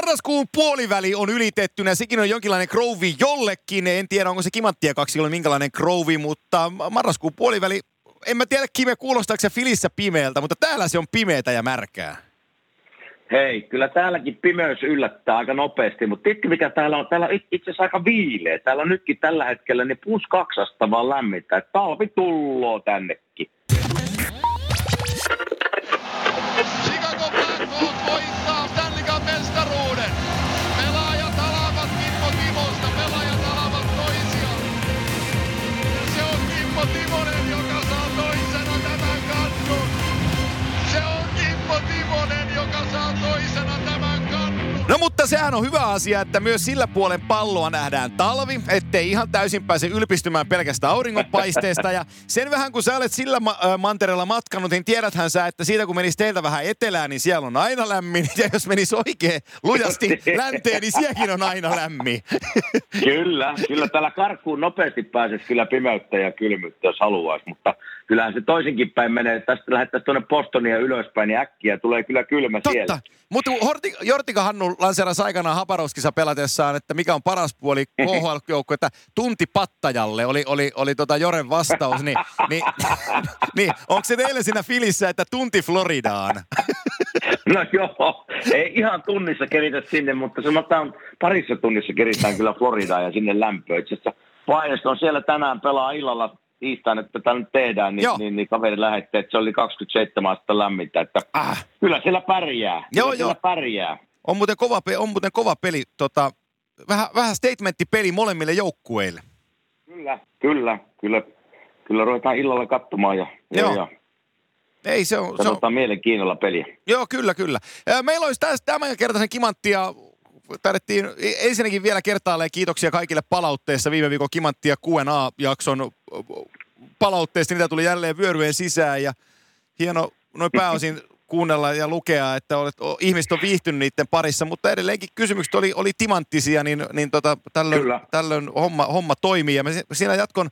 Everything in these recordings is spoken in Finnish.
Marraskuun puoliväli on ylitettynä, sekin on jonkinlainen krouvi jollekin. En tiedä, onko se kimanttia kaksi oli minkälainen krouvi, mutta marraskuun puoliväli, en mä tiedä Kime, kuulostaako se Filissä pimeältä, mutta täällä se on pimeätä ja märkää. Hei, kyllä täälläkin pimeys yllättää aika nopeasti, mutta tiedätkö mikä täällä on? Täällä on itse asiassa aika viileä. Täällä on nytkin tällä hetkellä niin plus kaksasta vaan lämmittää. Talvi tulloo tännekin. No mutta sehän on hyvä asia, että myös sillä puolen palloa nähdään talvi, ettei ihan täysin pääse ylpistymään pelkästä auringonpaisteesta. Ja sen vähän kun sä olet sillä ma- äh, mantereella matkannut, niin tiedäthän sä, että siitä kun menisi teiltä vähän etelään, niin siellä on aina lämmin. Ja jos menisi oikein lujasti länteen, niin sielläkin on aina lämmin. kyllä, kyllä täällä karkuun nopeasti pääsisi kyllä pimeyttä ja kylmyyttä, jos haluaisi, mutta kyllähän se toisinkin päin menee. Tästä lähdettäisiin tuonne Bostonia ylöspäin, niin äkkiä tulee kyllä kylmä Totta. siellä. Mutta Jortika Hannu lanseerasi aikanaan Haparovskissa pelatessaan, että mikä on paras puoli KHL-joukko, että tunti pattajalle oli, oli, oli tota Joren vastaus. Niin, niin, niin onko se teille siinä filissä, että tunti Floridaan? No joo, ei ihan tunnissa keritä sinne, mutta sanotaan parissa tunnissa keritään kyllä Floridaan ja sinne lämpöön. Itse asiassa on siellä tänään pelaa illalla tiistaina, että tätä nyt tehdään, niin, niin, niin kaveri lähetti, että se oli 27 astetta lämmintä, että ah. kyllä siellä pärjää. Joo, kyllä joo. pärjää. On muuten kova, on muuten kova peli, tota, vähän, vähän statementti-peli molemmille joukkueille. Kyllä, kyllä, kyllä. Kyllä ruvetaan illalla katsomaan ja, joo. ja, ei, se on... Se on mielenkiinnolla peliä. Joo, kyllä, kyllä. Meillä olisi tästä tämän kertaisen kimanttia tarvittiin ensinnäkin vielä kertaalleen kiitoksia kaikille palautteessa viime viikon Kimanttia Q&A-jakson palautteesta. Niitä tuli jälleen vyöryeen sisään ja hieno noin pääosin kuunnella ja lukea, että olet, ihmiset on viihtynyt niiden parissa, mutta edelleenkin kysymykset oli, oli timanttisia, niin, niin tota, tällöin, tällöin homma, homma toimii. Ja me siinä jatkon,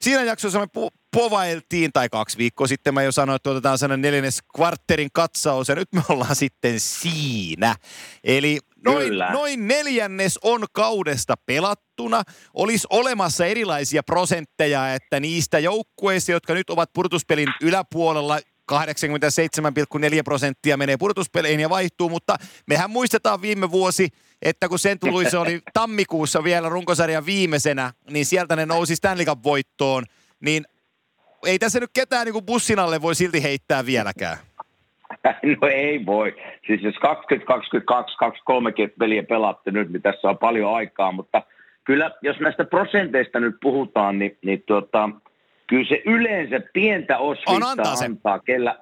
siinä jaksossa me po- povailtiin, tai kaksi viikkoa sitten mä jo sanoin, että otetaan sellainen neljännes kvartterin katsaus, ja nyt me ollaan sitten siinä. Eli noin, noin neljännes on kaudesta pelattuna. Olisi olemassa erilaisia prosentteja, että niistä joukkueista, jotka nyt ovat purtuspelin yläpuolella, 87,4 prosenttia menee purtuspeleihin ja vaihtuu, mutta mehän muistetaan viime vuosi, että kun sen tuli, se oli tammikuussa vielä runkosarjan viimeisenä, niin sieltä ne nousi Stanley Cup-voittoon, niin ei tässä nyt ketään niin bussin alle voi silti heittää vieläkään. No ei voi. Siis jos 20, 22, 23 peliä pelaatte nyt, niin tässä on paljon aikaa, mutta kyllä jos näistä prosenteista nyt puhutaan, niin, niin tuota, kyllä se yleensä pientä osviittaa antaa, antaa kellä,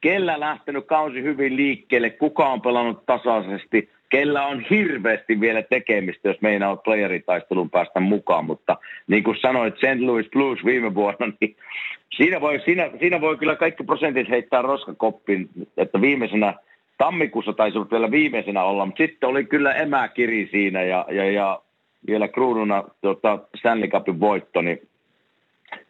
kellä lähtenyt kausi hyvin liikkeelle, kuka on pelannut tasaisesti, kellä on hirveästi vielä tekemistä, jos meinaa playeritaistelun päästä mukaan, mutta niin kuin sanoit, St. Louis Blues viime vuonna, niin siinä voi, siinä, siinä voi kyllä kaikki prosentit heittää roskakoppiin, että viimeisenä tammikuussa taisi vielä viimeisenä olla, mutta sitten oli kyllä emäkiri siinä ja, ja, ja vielä kruununa tota Stanley Cupin voitto, niin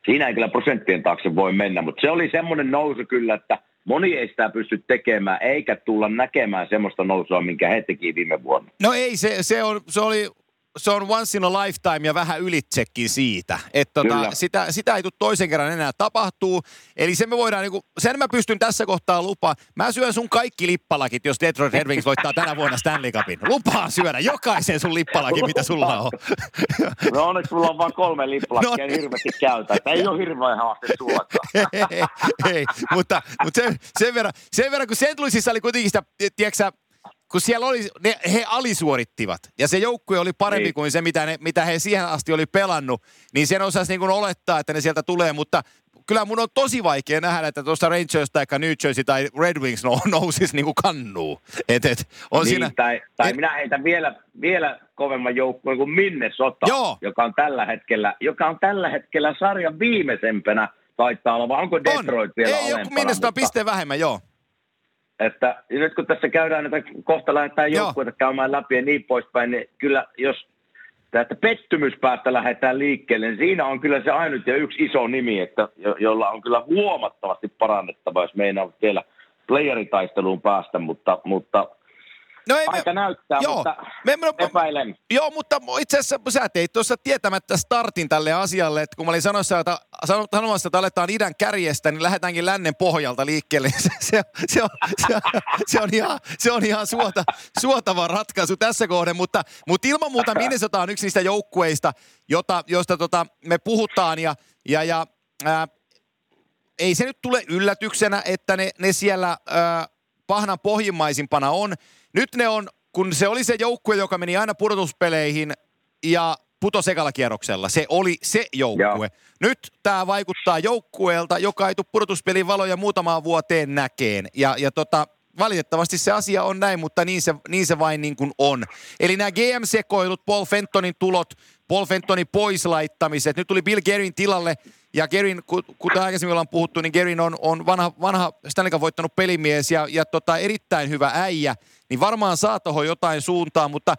siinä ei kyllä prosenttien taakse voi mennä, mutta se oli semmoinen nousu kyllä, että moni ei sitä pysty tekemään, eikä tulla näkemään semmoista nousua, minkä he teki viime vuonna. No ei, se, se, on, se oli se on once in a lifetime ja vähän ylitsekin siitä. Että tota, sitä, sitä ei tule toisen kerran enää tapahtuu. Eli sen me voidaan, niinku, sen mä pystyn tässä kohtaa lupaa. Mä syön sun kaikki lippalakit, jos Detroit Red Wings voittaa tänä vuonna Stanley Cupin. Lupaan syödä jokaisen sun lippalakin, mitä sulla on. No onneksi mulla on vain kolme lippalakkia, no. en hirveästi käytä. Ei ole hirveän haaste sullakaan. ei, ei, mutta, mutta sen, sen, verran, sen verran, kun St. Louisissa oli kuitenkin sitä, tiedätkö kun siellä oli, ne, he alisuorittivat ja se joukkue oli parempi niin. kuin se, mitä, ne, mitä he siihen asti oli pelannut, niin sen osasi niin kuin olettaa, että ne sieltä tulee, mutta kyllä mun on tosi vaikea nähdä, että tuossa Rangers tai New Jersey tai Red Wings nousisi niin kuin kannuu. Et, et, on niin, siinä, tai, tai et, minä heitän vielä, vielä kovemman joukkueen kuin Minnesota, Joo. joka on tällä hetkellä, joka on tällä hetkellä sarjan viimeisempänä taitaa olla, vai onko Detroit on. vielä Ei, joku Minnesota mutta... pisteen vähemmän, joo. Että nyt kun tässä käydään näitä, kohta lähdetään joukkueita käymään läpi ja niin poispäin, niin kyllä jos tästä pettymyspäästä lähdetään liikkeelle, niin siinä on kyllä se ainut ja yksi iso nimi, että jo, jolla on kyllä huomattavasti parannettava, jos meinaa vielä playeritaisteluun päästä, mutta, mutta No ei, Aika me, näyttää, joo, mutta me, me, epäilen. Joo, mutta itse asiassa sä teit tuossa tietämättä startin tälle asialle, että kun mä olin sanossa, että, sanomassa, että aletaan idän kärjestä, niin lähdetäänkin lännen pohjalta liikkeelle. Se, se, se, on, se, se, on, ihan, se on ihan suota, suotava ratkaisu tässä kohden, mutta, mutta ilman muuta Minnesota on yksi niistä joukkueista, jota, josta tota, me puhutaan ja, ja, ja ää, ei se nyt tule yllätyksenä, että ne, ne siellä ää, pahnan pohjimmaisimpana on. Nyt ne on, kun se oli se joukkue, joka meni aina pudotuspeleihin ja putosi ekalla kierroksella. Se oli se joukkue. Joo. Nyt tämä vaikuttaa joukkueelta, joka ei tule pudotuspelin valoja muutamaan vuoteen näkeen. Ja, ja tota, valitettavasti se asia on näin, mutta niin se, niin se vain niin kuin on. Eli nämä GM-sekoilut, Paul Fentonin tulot, Paul Fentonin poislaittamiset. Nyt tuli Bill Gerin tilalle ja Gerin, kuten aikaisemmin ollaan puhuttu, niin Gerin on, on vanha, vanha Stanley Cup voittanut pelimies ja, ja tota, erittäin hyvä äijä. Niin varmaan saa tuohon jotain suuntaa, mutta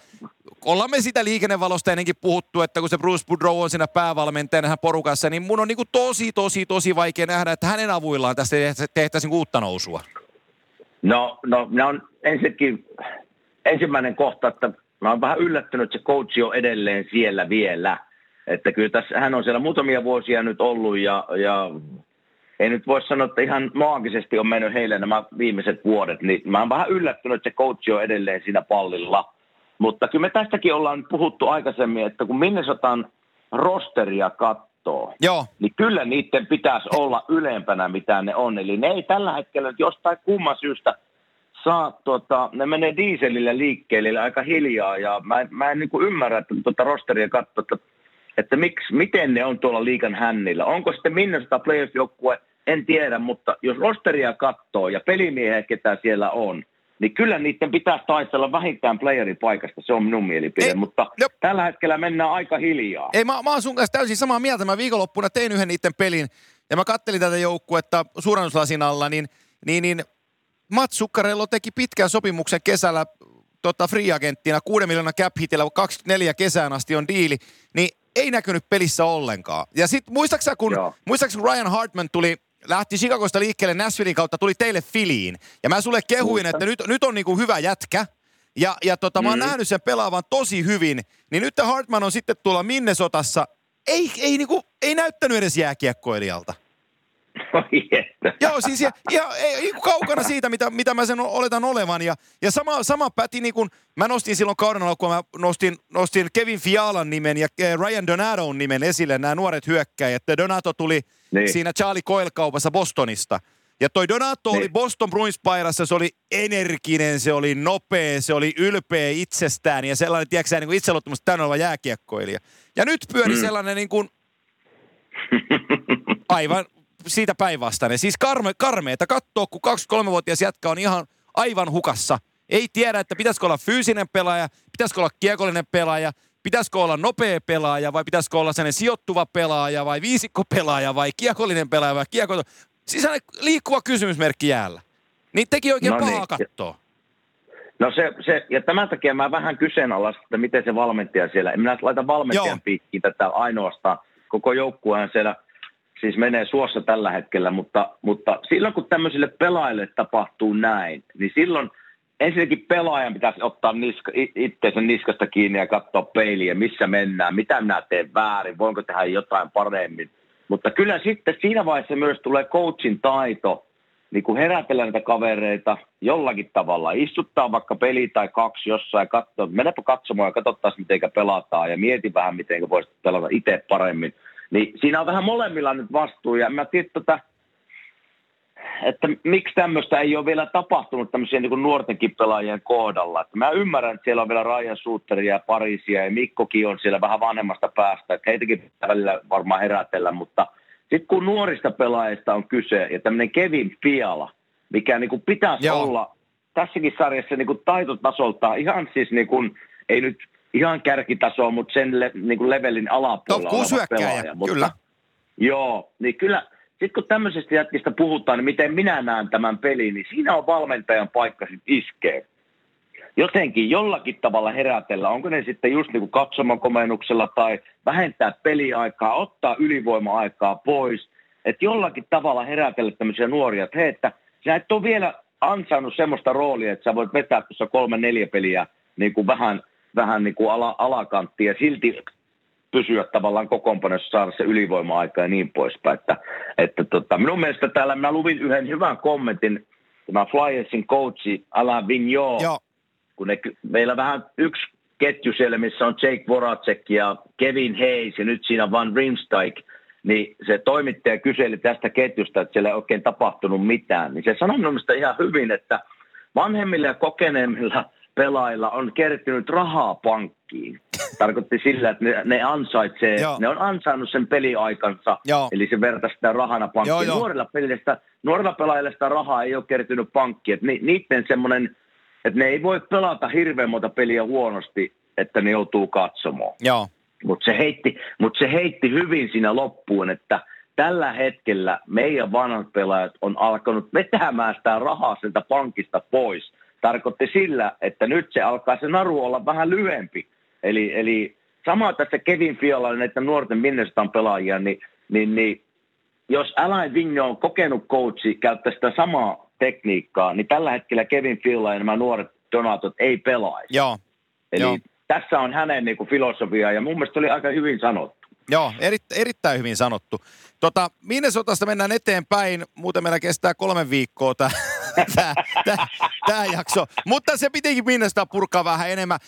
ollaan me sitä liikennevalosta ennenkin puhuttu, että kun se Bruce Boudreau on siinä päävalmentajana porukassa, niin mun on niin tosi, tosi, tosi vaikea nähdä, että hänen avuillaan tästä tehtäisiin uutta nousua. No, no, ne on ensinnäkin ensimmäinen kohta, että mä oon vähän yllättynyt, että se coachi on edelleen siellä vielä. Että kyllä tässä, hän on siellä muutamia vuosia nyt ollut ja, ja ei nyt voi sanoa, että ihan maagisesti on mennyt heille nämä viimeiset vuodet, niin mä oon vähän yllättynyt, että se coachi on edelleen siinä pallilla. Mutta kyllä me tästäkin ollaan puhuttu aikaisemmin, että kun Minnesotan rosteria katsoo, Joo. niin kyllä niiden pitäisi olla ylempänä, mitä ne on. Eli ne ei tällä hetkellä jostain kumman syystä saa, tota, ne menee dieselille liikkeelle aika hiljaa, ja mä, mä en niin ymmärrä, että tuota rosteria katsoo, että että miksi, miten ne on tuolla liikan hännillä. Onko sitten Minnesota playoff-joukkue, en tiedä, mutta jos rosteria katsoo ja pelimiehiä, ketä siellä on, niin kyllä niiden pitäisi taistella vähintään playerin paikasta, se on minun mielipide, Ei, mutta jo. tällä hetkellä mennään aika hiljaa. Ei, mä, mä oon sun kanssa täysin samaa mieltä. Mä viikonloppuna tein yhden niiden pelin ja mä kattelin tätä joukkuetta suurennuslasin alla, niin, niin, niin Mats teki pitkän sopimuksen kesällä tota, free agenttina, 6 miljoonaa cap hitillä, 24 kesään asti on diili, niin ei näkynyt pelissä ollenkaan. Ja sitten muistaaksä kun, kun Ryan Hartman tuli lähti Chicagosta liikkeelle Nashvillein kautta, tuli teille Filiin. Ja mä sulle kehuin, Muista. että nyt, nyt on niinku hyvä jätkä. Ja, ja tota, mä oon mm. nähnyt sen pelaavan tosi hyvin. Niin nyt Hartman on sitten tuolla Minnesotassa. Ei, ei, niinku, ei näyttänyt edes jääkiekkoilijalta. Joo, siis ja, ja, ei, kaukana siitä, mitä, mitä mä sen oletan olevan. Ja, ja sama, sama päti, niin kun mä nostin silloin kauden kun mä nostin, nostin Kevin Fialan nimen ja eh, Ryan Donaton nimen esille, nämä nuoret hyökkäjät. Donato tuli niin. siinä Charlie Coyle-kaupassa Bostonista. Ja toi Donato niin. oli Boston Bruins pairassa, se oli energinen, se oli nopea, se oli ylpeä itsestään ja sellainen, tiedätkö niin itseluottamusta täynnä oleva jääkiekkoilija. Ja nyt pyöri mm. sellainen niin kuin, aivan siitä päinvastainen. Siis karme, karmeeta katsoa, kun 23-vuotias jätkä on ihan aivan hukassa. Ei tiedä, että pitäisikö olla fyysinen pelaaja, pitäisikö olla kiekollinen pelaaja, pitäisikö olla nopea pelaaja vai pitäisikö olla sellainen sijoittuva pelaaja vai viisikko pelaaja vai kiekollinen pelaaja vai kiekko... Siis liikkuva kysymysmerkki jäällä. Niin teki oikein no pahaa niin. katsoa. No se, se, ja tämän takia mä vähän kyseenalaistan, että miten se valmentaja siellä, en minä laita valmentajan piikkiin tätä ainoastaan, koko joukkueen siellä – siis menee suossa tällä hetkellä, mutta, mutta silloin kun tämmöisille pelaajille tapahtuu näin, niin silloin ensinnäkin pelaajan pitäisi ottaa niska, itseensä niskasta kiinni ja katsoa peiliä, missä mennään, mitä minä teen väärin, voinko tehdä jotain paremmin. Mutta kyllä sitten siinä vaiheessa myös tulee coachin taito, niin kuin herätellä näitä kavereita jollakin tavalla, istuttaa vaikka peli tai kaksi jossain ja katsoa, menepä katsomaan ja katsottaisiin miten pelataan ja mieti vähän miten voisi pelata itse paremmin. Niin siinä on vähän molemmilla nyt vastuu ja mä tiedän, tota, että miksi tämmöistä ei ole vielä tapahtunut tämmöisiä niin nuortenkin pelaajien kohdalla. Että mä ymmärrän, että siellä on vielä Ryan Suutteria ja Parisia ja Mikkokin on siellä vähän vanhemmasta päästä, että heitäkin pitää välillä varmaan herätellä, mutta sitten kun nuorista pelaajista on kyse ja tämmöinen Kevin Fiala, mikä niin kuin pitäisi Joo. olla tässäkin sarjassa niin kuin taitotasolta ihan siis niin kuin, ei nyt ihan kärkitasoa, mutta sen le, niin kuin levelin alapuolella no, oleva pelaaja. Mutta, kyllä. Joo, niin kyllä, sitten kun tämmöisestä jätkistä puhutaan, niin miten minä näen tämän pelin, niin siinä on valmentajan paikka sitten iskeä. Jotenkin jollakin tavalla herätellä, onko ne sitten just niin kuin katsomakomennuksella tai vähentää peliaikaa, ottaa ylivoima-aikaa pois, että jollakin tavalla herätellä tämmöisiä nuoria, että hei, että sä et ole vielä ansainnut semmoista roolia, että sä voit vetää tuossa kolme neljä peliä niin kuin vähän, vähän niin kuin ala, alakanttia ja silti pysyä tavallaan kokoonpanossa, saada se ylivoima-aika ja niin poispäin. Että, että tota, minun mielestä täällä minä luvin yhden hyvän kommentin, tämä Flyersin coachi Alain Vigneault, Joo. kun ne, meillä vähän yksi ketju siellä, missä on Jake Voracek ja Kevin Hayes ja nyt siinä Van Rimsteig, niin se toimittaja kyseli tästä ketjusta, että siellä ei oikein tapahtunut mitään. Niin se sanoi minusta ihan hyvin, että vanhemmilla ja kokeneemmilla pelaajilla on kertynyt rahaa pankkiin. Tarkoitti sillä, että ne, ne ansaitsee, Joo. ne on ansainnut sen peliaikansa, Joo. eli se vertaa sitä rahana pankkiin. Joo. Nuorilla, peleistä, nuorilla pelaajilla sitä rahaa ei ole kertynyt pankkiin. Ni, niiden semmoinen, että ne ei voi pelata hirveän monta peliä huonosti, että ne joutuu katsomaan. Mutta se, heitti, mut se heitti hyvin siinä loppuun, että tällä hetkellä meidän vanhat pelaajat on alkanut vetämään sitä rahaa sieltä pankista pois. Tarkoitti sillä, että nyt se alkaa se naru olla vähän lyhempi. Eli, eli sama tässä Kevin Fiala näiden nuorten Minnestan pelaajia, niin, niin, niin jos Alain Vigneault on kokenut coachi käyttää sitä samaa tekniikkaa, niin tällä hetkellä Kevin Fiala ja nämä nuoret Donatot ei pelaisi. Joo. Eli Joo. tässä on hänen niin kuin, filosofia ja mun mielestä oli aika hyvin sanottu. Joo, eri, erittäin hyvin sanottu. Tota, Minnesotasta mennään eteenpäin, muuten meillä kestää kolme viikkoa tämä tää, tää, tää jakso. Mutta se pitikin Minnesota purkaa vähän enemmän.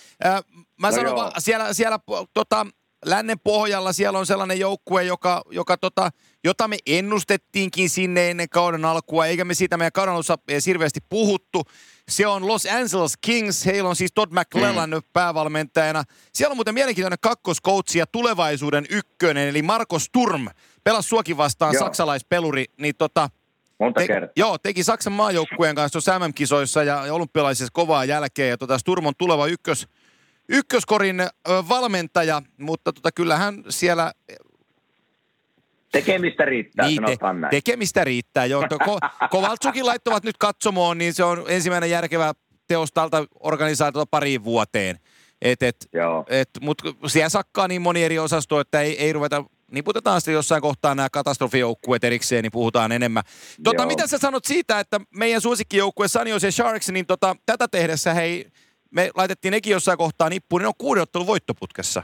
Mä No sanon vaan, siellä, siellä tota, lännen pohjalla siellä on sellainen joukkue, joka, joka tota, jota me ennustettiinkin sinne ennen kauden alkua, eikä me siitä meidän kauden alussa hirveästi puhuttu. Se on Los Angeles Kings, heillä on siis Todd McClellan mm. päävalmentajana. Siellä on muuten mielenkiintoinen kakkoskoutsi ja tulevaisuuden ykkönen, eli Marko Sturm. Pelasi suokin vastaan Joo. saksalaispeluri, niin tota, Monta te, kertaa. joo, teki Saksan maajoukkueen kanssa tuossa MM-kisoissa ja, ja olympialaisissa kovaa jälkeen. Ja tota Sturm on tuleva ykkös, ykköskorin ö, valmentaja, mutta tota, kyllähän siellä Tekemistä riittää, niin, te, näin. tekemistä riittää. Joo, to, ko, Kovaltsukin laittavat nyt katsomoon, niin se on ensimmäinen järkevä teos tältä organisaatiolta pariin vuoteen. Et, et, Joo. et, Mutta siellä sakkaa niin moni eri osasto, että ei, ei ruveta niputetaan sitten jossain kohtaa nämä katastrofijoukkueet erikseen, niin puhutaan enemmän. Tota, Joo. mitä sä sanot siitä, että meidän suosikkijoukkue San Jose Sharks, niin tota, tätä tehdessä hei, me laitettiin nekin jossain kohtaa nippuun, niin ne on kuuden ottelun voittoputkessa.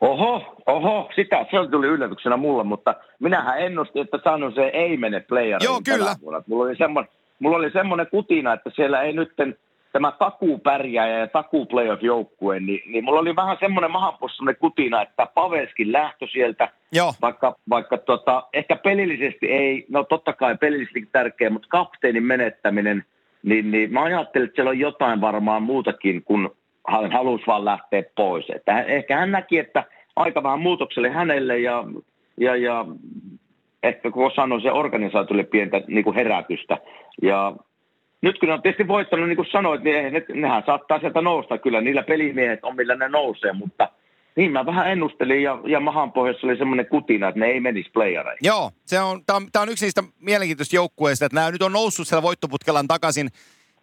Oho, oho, sitä, se tuli yllätyksenä mulle, mutta minähän ennustin, että San Jose ei mene playereihin Joo, kyllä. vuonna. Mulla oli, semmoinen, mulla oli semmoinen kutina, että siellä ei nytten tämä takuu pärjääjä ja takuu playoff-joukkue, niin, niin mulla oli vähän semmoinen mahanpossainen kutina, että Paveskin lähtö sieltä, Joo, vaikka, vaikka tota, ehkä pelillisesti ei, no totta kai pelillisesti tärkeä, mutta kapteenin menettäminen, niin, niin mä ajattelin, että siellä on jotain varmaan muutakin, kun hän halusi vaan lähteä pois. Että hän, ehkä hän näki, että aika vähän muutokselle hänelle ja, ja, ja ehkä kun sanoin, se organisaatiolle pientä niin kuin herätystä. Ja nyt kun ne on tietysti voittanut, niin kuin sanoit, niin ne, nehän saattaa sieltä nousta kyllä. Niillä pelimiehet on, millä ne nousee, mutta niin mä vähän ennustelin ja, ja mahan pohjassa oli semmoinen kutina, että ne ei menisi playereihin. Joo, se on, tämä on, on yksi niistä mielenkiintoisista joukkueista, että nämä nyt on noussut siellä voittoputkellaan takaisin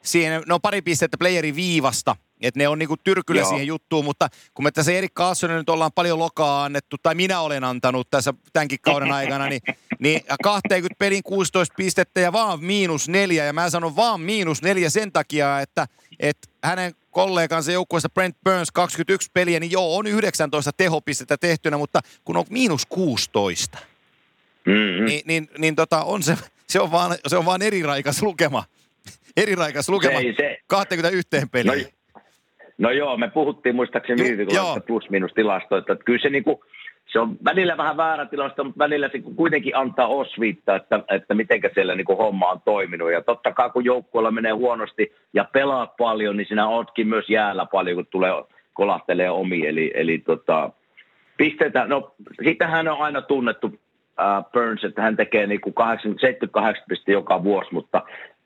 siihen, ne on pari pistettä playerin viivasta, että ne on niinku tyrkyllä Joo. siihen juttuun, mutta kun me tässä Erik Kaassonen nyt ollaan paljon lokaa annettu, tai minä olen antanut tässä tämänkin kauden aikana, niin, niin 20 pelin 16 pistettä ja vaan miinus neljä, ja mä sanon vaan miinus neljä sen takia, että, että hänen kollegansa joukkueesta Brent Burns 21 peliä, niin joo, on 19 tehopistettä tehtynä, mutta kun on miinus 16, Mm-hmm. niin, niin, niin tota, on se, se, on vaan, se on vaan eri raikas lukema. Eri raikas lukema Se se- 21 No, peliä. no joo, me puhuttiin muistaakseni viikolla plus-minus tilastoita. Että kyllä se, niinku, se on välillä vähän väärä tilasto, mutta välillä se kuitenkin antaa osviittaa, että, että miten siellä niinku homma on toiminut. Ja totta kai kun joukkueella menee huonosti ja pelaat paljon, niin sinä ootkin myös jäällä paljon, kun tulee kolahtelee omi. Eli, eli tota, pisteitä, no sitähän on aina tunnettu äh, Burns, että hän tekee niinku 80, 78 pistettä joka vuosi, mutta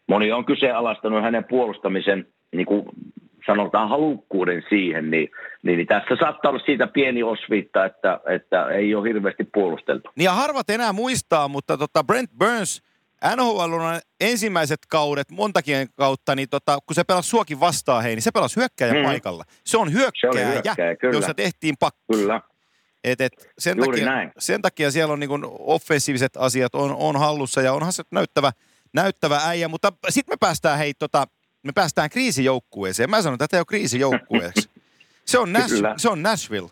moni on kyseenalaistanut hänen puolustamisen, niin kuin sanotaan halukkuuden siihen, niin, niin, niin tässä saattaa olla siitä pieni osviitta, että, että ei ole hirveästi puolusteltu. Niin ja harvat enää muistaa, mutta tota Brent Burns, NHL on ensimmäiset kaudet, montakin kautta, niin tota, kun se pelasi suokin vastaan hei, niin se pelasi hyökkäjän Mm. paikalla. Se on hyökkääjä, hyökkääjä, kyllä. jossa tehtiin pakko. Kyllä. Et, et sen, Juuri takia, näin. sen takia siellä on niin offensiiviset asiat on, on hallussa ja onhan se näyttävä, näyttävä äijä, mutta sitten me päästään hei tota, me päästään kriisijoukkueeseen. Mä sanon, että tätä ei ole kriisijoukkueeksi. Se on, Nash, se on Nashville.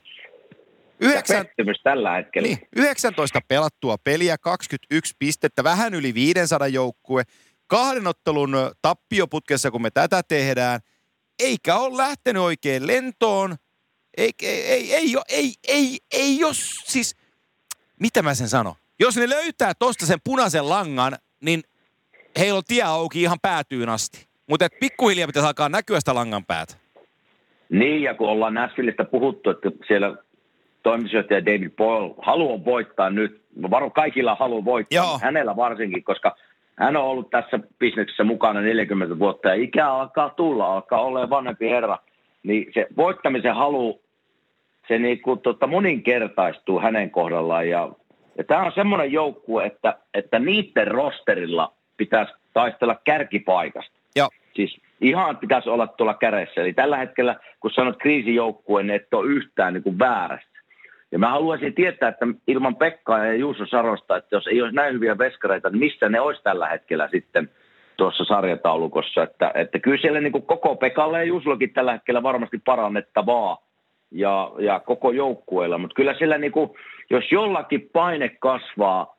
Yhdeksän, tällä hetkellä. Niin, 19 pelattua peliä, 21 pistettä, vähän yli 500 joukkue. Kahden ottelun tappioputkessa, kun me tätä tehdään, eikä ole lähtenyt oikein lentoon. Ei, ei, ei, ei, ei, ei, ei, ei jos siis, mitä mä sen sanon? Jos ne löytää tosta sen punaisen langan, niin heillä on tie auki ihan päätyyn asti. Mutta pikkuhiljaa pitäisi alkaa näkyä sitä langan päätä. Niin, ja kun ollaan Nashvillestä puhuttu, että siellä toimitusjohtaja David Boyle haluaa voittaa nyt, varo kaikilla haluaa voittaa, Joo. hänellä varsinkin, koska hän on ollut tässä bisneksessä mukana 40 vuotta ja ikä alkaa tulla, alkaa olla vanhempi herra, niin se voittamisen halu, se niin kuin, tota, moninkertaistuu hänen kohdallaan ja, ja tämä on semmoinen joukkue, että, että niiden rosterilla pitäisi taistella kärkipaikasta. Joo. Siis ihan pitäisi olla tuolla kädessä. Eli tällä hetkellä, kun sanot kriisijoukkue, niin et ole yhtään niin kuin väärässä. Ja mä haluaisin tietää, että ilman Pekkaa ja Juuso Sarosta, että jos ei olisi näin hyviä veskareita, niin missä ne olisi tällä hetkellä sitten tuossa sarjataulukossa. Että, että kyllä siellä niin kuin koko Pekalle ja Juusollakin tällä hetkellä varmasti parannettavaa ja, ja koko joukkueella. Mutta kyllä siellä niin kuin, jos jollakin paine kasvaa,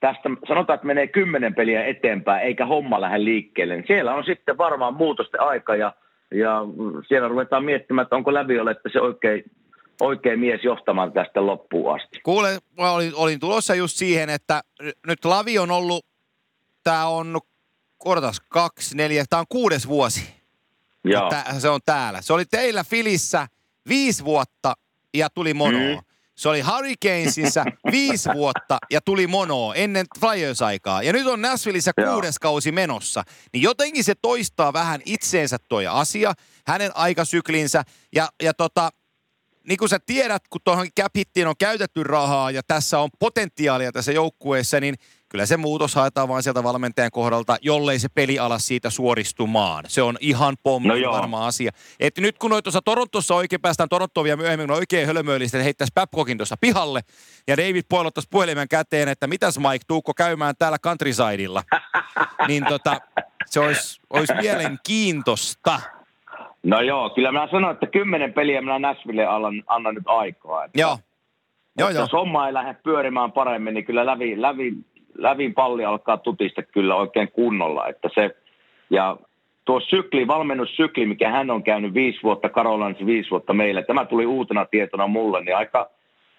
tästä sanotaan, että menee kymmenen peliä eteenpäin, eikä homma lähde liikkeelle, niin siellä on sitten varmaan muutosten aika ja, ja siellä ruvetaan miettimään, että onko että se oikein, oikein mies johtamaan tästä loppuun asti. Kuule, olin, olin tulossa just siihen, että nyt Lavi on ollut, tämä on, odotas, kaksi, neljä, tämä on kuudes vuosi. Joo. se on täällä. Se oli teillä Filissä viisi vuotta ja tuli monoa. Mm. Se oli Hurricanesissa viisi vuotta ja tuli mono ennen Flyers-aikaa. Ja nyt on Nashvilleissa kuudes kausi menossa. Niin jotenkin se toistaa vähän itseensä toi asia, hänen aikasyklinsä. Ja, ja tota, niin kuin sä tiedät, kun tuohon cap on käytetty rahaa ja tässä on potentiaalia tässä joukkueessa, niin kyllä se muutos haetaan vain sieltä valmentajan kohdalta, jollei se peli ala siitä suoristumaan. Se on ihan pommi no varma asia. Et nyt kun tuossa Torontossa oikein päästään Torontoon vielä myöhemmin, kun oikein hölmöillistä, heittäisi Babcockin tuossa pihalle ja David Poyle ottaisi puhelimen käteen, että mitäs Mike, tuukko käymään täällä countrysideilla. niin tota, se olisi, olisi mielenkiintoista. No joo, kyllä mä sanon, että kymmenen peliä minä Nashville annan, annan nyt aikaa. Että, joo. Joo, joo. Jos homma ei lähde pyörimään paremmin, niin kyllä lävi, lävi, lävin palli alkaa tutista kyllä oikein kunnolla. Että se, ja tuo sykli, valmennussykli, mikä hän on käynyt viisi vuotta Karolanissa, viisi vuotta meillä, tämä tuli uutena tietona mulle, niin aika,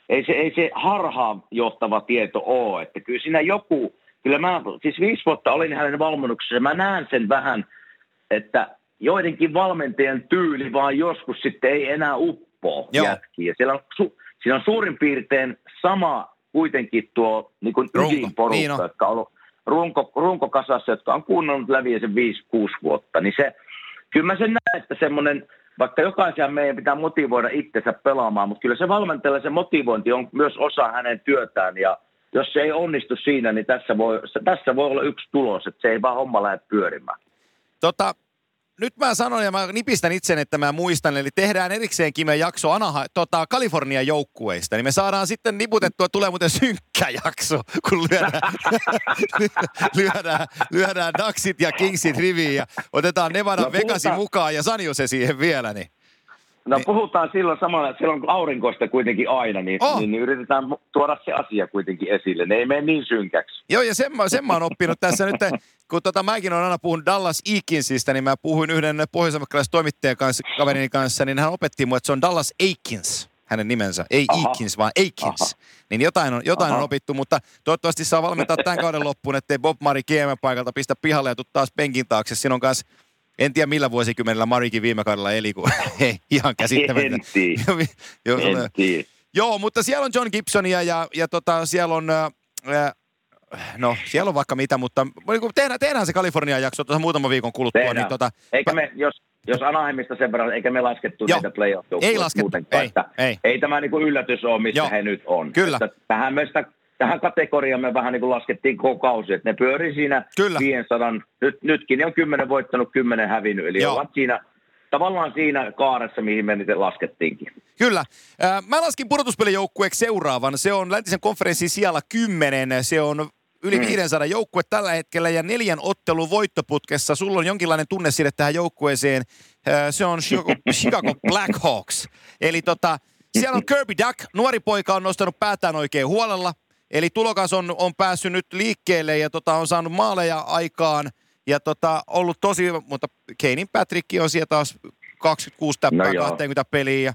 ei se, ei se harhaan johtava tieto ole. Että kyllä siinä joku, kyllä mä siis viisi vuotta olin hänen valmennuksessa, mä näen sen vähän, että joidenkin valmentajien tyyli vaan joskus sitten ei enää uppoa jätkiä. Siellä on, su, siinä on suurin piirtein sama kuitenkin tuo niin kuin ydinporukka, niin on. jotka on ollut runko, runkokasassa, jotka on kuunnellut läpi sen 5-6 vuotta. Niin se, kyllä mä sen näen, että semmoinen, vaikka jokaisen meidän pitää motivoida itsensä pelaamaan, mutta kyllä se valmentajalle se motivointi on myös osa hänen työtään ja jos se ei onnistu siinä, niin tässä voi, tässä voi olla yksi tulos, että se ei vaan homma lähde pyörimään. Tota, nyt mä sanon ja mä nipistän itsen, että mä muistan, eli tehdään erikseen Kime jakso Anaha, tota, Kalifornian joukkueista, niin me saadaan sitten niputettua, tulee muuten synkkä jakso, kun lyödään, lyödään, lyödään Ducksit ja Kingsit riviin ja otetaan Nevada no, Vegasin mukaan ja Sanjose siihen vielä, niin No niin. puhutaan silloin samalla, että silloin aurinkoista kuitenkin aina, niin, oh. niin, niin yritetään tuoda se asia kuitenkin esille. Ne ei mene niin synkäksi. Joo, ja sen, sen mä oon oppinut tässä nyt, kun tota, mäkin olen aina puhunut Dallas Eakinsista, niin mä puhuin yhden pohjois toimittajan kanssa, kaverini kanssa, niin hän opetti mulle, että se on Dallas Aikins hänen nimensä. Ei Aha. Eakins, vaan Aikins. Aha. Niin jotain on, jotain on opittu, mutta toivottavasti saa valmentaa tämän kauden loppuun, ettei Bob Mari Kiemen paikalta pistä pihalle ja tuu taas penkin taakse. Siinä on kanssa en tiedä millä vuosikymmenellä Marikin viime kaudella eli, kun ei, ihan käsittämättä. En tiedä. joo, en tiedä. joo, mutta siellä on John Gibsonia ja, ja tota, siellä on... Äh, No, siellä on vaikka mitä, mutta niin tehdään, tehdään se Kalifornian jakso tuossa muutaman viikon kuluttua. Niin tehdään. Niin, tota, Eikä me, jos, jos Anaheimista sen verran, eikä me laskettu Joo. näitä playoff Ei laskettu, ei, ei. ei tämä niin kuin yllätys ole, missä Joo. he nyt on. Kyllä. Että tähän me sitä tähän kategoriaan me vähän niin kuin laskettiin koko kausi, että ne pyörii siinä Kyllä. 500, nyt, nytkin ne on 10 voittanut, 10 hävinnyt, eli Joo. ovat siinä tavallaan siinä kaaressa, mihin me nyt laskettiinkin. Kyllä. Mä laskin pudotuspelijoukkueeksi seuraavan. Se on läntisen konferenssin siellä 10. Se on yli 500 mm. joukkue tällä hetkellä ja neljän ottelun voittoputkessa. Sulla on jonkinlainen tunne sille tähän joukkueeseen. Se on Chicago, Chicago Blackhawks. Eli tota, siellä on Kirby Duck, nuori poika on nostanut päätään oikein huolella. Eli tulokas on, on päässyt nyt liikkeelle ja tota, on saanut maaleja aikaan. Ja tota, ollut tosi, mutta Keinin Patrick on siellä taas 26 täppää no 20 peliä. Ja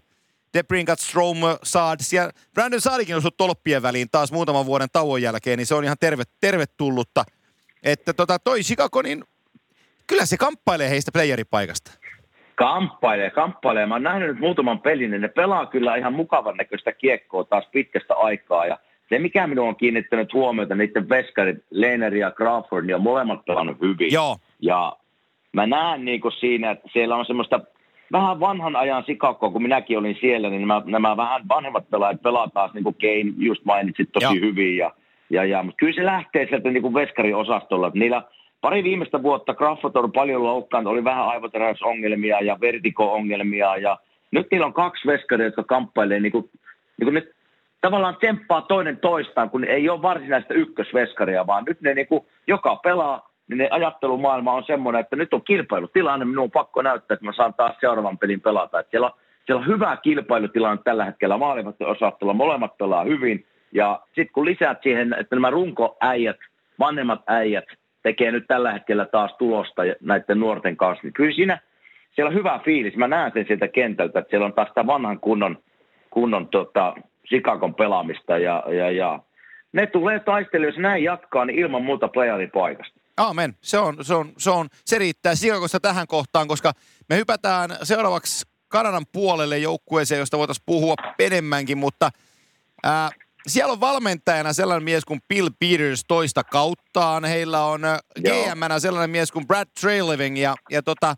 Debrinkat, Strom, Saad. Siellä Brandon Saadikin on ollut tolppien väliin taas muutaman vuoden tauon jälkeen, niin se on ihan terve, tervetullutta. Että tota, toi Chicago, niin kyllä se kamppailee heistä playeripaikasta. Kamppailee, kamppailee. Mä oon nähnyt nyt muutaman pelin, niin ne pelaa kyllä ihan mukavan näköistä kiekkoa taas pitkästä aikaa. Ja se, mikä minua on kiinnittänyt huomiota, niiden veskarit, Lehner ja Crawford, niin on molemmat pelannut hyvin. Joo. Ja mä näen niin kuin siinä, että siellä on semmoista vähän vanhan ajan sikakkoa, kun minäkin olin siellä, niin nämä, nämä vähän vanhemmat pelaajat pelaa taas, niin kuin Kane just mainitsit tosi Joo. hyvin. Ja, ja, ja, mutta kyllä se lähtee sieltä niin kuin veskariosastolla. Niillä pari viimeistä vuotta Crawford on paljon loukkaantunut, oli vähän aivoteräysongelmia ja vertiko-ongelmia ja nyt niillä on kaksi veskaria, jotka kamppailee niin kuin, niin kuin nyt tavallaan temppaa toinen toistaan, kun ei ole varsinaista ykkösveskaria, vaan nyt ne niin kuin, joka pelaa niin ne ajattelumaailma on semmoinen, että nyt on kilpailutilanne, minun on pakko näyttää, että mä saan taas seuraavan pelin pelata. Että siellä, siellä on hyvä kilpailutilanne tällä hetkellä, maalivat osastolla, molemmat pelaa hyvin. Ja sitten kun lisäät siihen, että nämä runkoäijät, vanhemmat äijät tekee nyt tällä hetkellä taas tulosta näiden nuorten kanssa, niin kyllä siinä siellä on hyvä fiilis. Mä näen sen sieltä kentältä, että siellä on taas sitä vanhan kunnon, kunnon tota, Sikakon pelaamista ja, ja, ja ne tulee taistelemaan, jos näin jatkaa, niin ilman muuta playeripaikasta. Aamen. Se, on, se, on, se, on, se riittää Sikakosta tähän kohtaan, koska me hypätään seuraavaksi Kanadan puolelle joukkueeseen, josta voitaisiin puhua enemmänkin, mutta ää, siellä on valmentajana sellainen mies kuin Bill Peters toista kauttaan. Heillä on gm sellainen mies kuin Brad Trailiving ja, ja tota,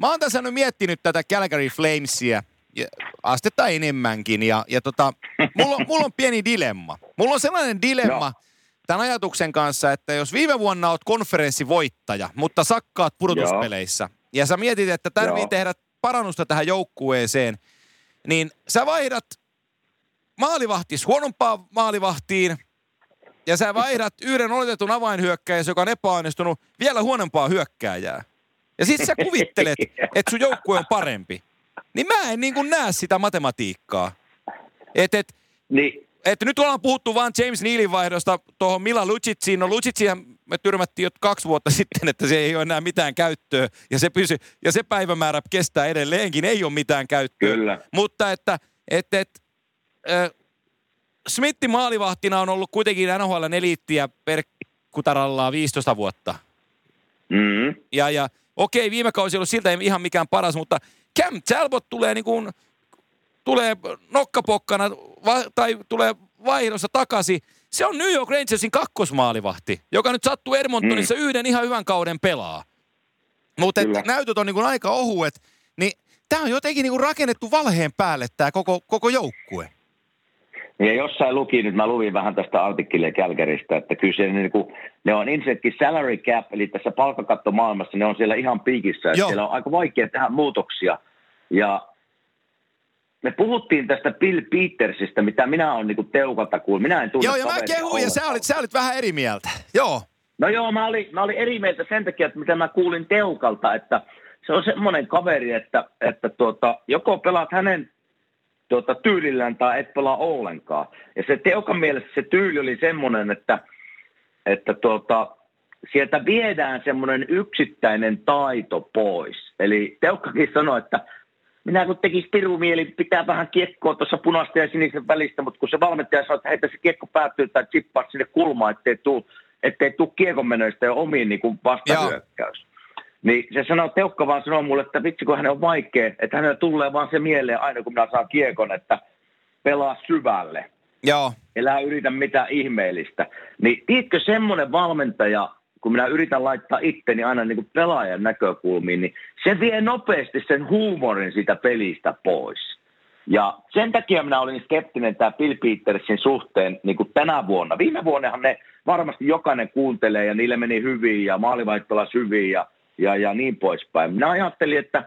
mä oon tässä nyt miettinyt tätä Calgary Flamesia astetta enemmänkin ja, ja tota, mulla, mulla on pieni dilemma. Mulla on sellainen dilemma, no tämän ajatuksen kanssa, että jos viime vuonna olet konferenssivoittaja, mutta sakkaat pudotuspeleissä, Joo. ja sä mietit, että tarvii Joo. tehdä parannusta tähän joukkueeseen, niin sä vaihdat maalivahtis huonompaan maalivahtiin, ja sä vaihdat yhden oletetun avainhyökkäjän, joka on epäonnistunut, vielä huonompaa hyökkääjää. Ja sitten sä kuvittelet, että sun joukkue on parempi. Niin mä en niin kuin näe sitä matematiikkaa. Et, et, niin että nyt ollaan puhuttu vain James Nealin vaihdosta tuohon Mila Lucitsiin. No Lucitsiä me tyrmättiin jo kaksi vuotta sitten, että se ei ole enää mitään käyttöä. Ja se, pysy, ja se päivämäärä kestää edelleenkin, ei ole mitään käyttöä. Kyllä. Mutta että, että, että äh, Smitti maalivahtina on ollut kuitenkin NHL neliittiä per kutarallaan 15 vuotta. Mm-hmm. Ja, ja okei, viime kausi ei ollut siltä ihan mikään paras, mutta Cam Talbot tulee niin kuin – tulee nokkapokkana va- tai tulee vaihdossa takaisin. Se on New York Rangersin kakkosmaalivahti, joka nyt sattuu Edmontonissa mm. yhden ihan hyvän kauden pelaa. Mutta näytöt on niinku aika ohuet, niin tämä on jotenkin niinku rakennettu valheen päälle tämä koko, koko joukkue. Ja jossain luki, nyt mä luvin vähän tästä artikkelia Kälkäristä, että kyllä se, niin kuin, ne on ensinnäkin salary cap, eli tässä palkkakattomaailmassa ne on siellä ihan piikissä, että siellä on aika vaikea tehdä muutoksia. Ja me puhuttiin tästä Bill Petersistä, mitä minä olen niin teukalta kuullut. Minä en tunne Joo, ja mä kehuin, ja sä olit, sä olit vähän eri mieltä. Joo. No joo, mä olin, mä olin eri mieltä sen takia, että mitä mä kuulin teukalta, että se on semmoinen kaveri, että, että tuota, joko pelaat hänen tuota, tyylillään tai et pelaa ollenkaan. Ja se teukan mielessä se tyyli oli semmoinen, että, että tuota, sieltä viedään semmoinen yksittäinen taito pois. Eli Teukkakin sanoi, että minä kun tekisi piru mieli pitää vähän kiekkoa tuossa punaista ja sinisen välistä, mutta kun se valmentaja sanoo, että heitä se kiekko päättyy tai chippaa sinne kulmaan, ettei tule ettei tuu kiekonmenoista ja omiin niin vastahyökkäys. Niin se sanoo, Teukka vaan sanoo mulle, että vitsi kun hänen on vaikea, että hänellä tulee vaan se mieleen aina kun minä saan kiekon, että pelaa syvälle. Joo. Elää yritä mitään ihmeellistä. Niin tiedätkö semmoinen valmentaja, kun minä yritän laittaa itteni aina niin kuin pelaajan näkökulmiin, niin se vie nopeasti sen huumorin siitä pelistä pois. Ja sen takia minä olin skeptinen tämä Bill Petersin suhteen niin kuin tänä vuonna. Viime vuonnahan ne varmasti jokainen kuuntelee ja niille meni hyvin ja maalivait hyvin ja, ja, ja niin poispäin. Minä ajattelin, että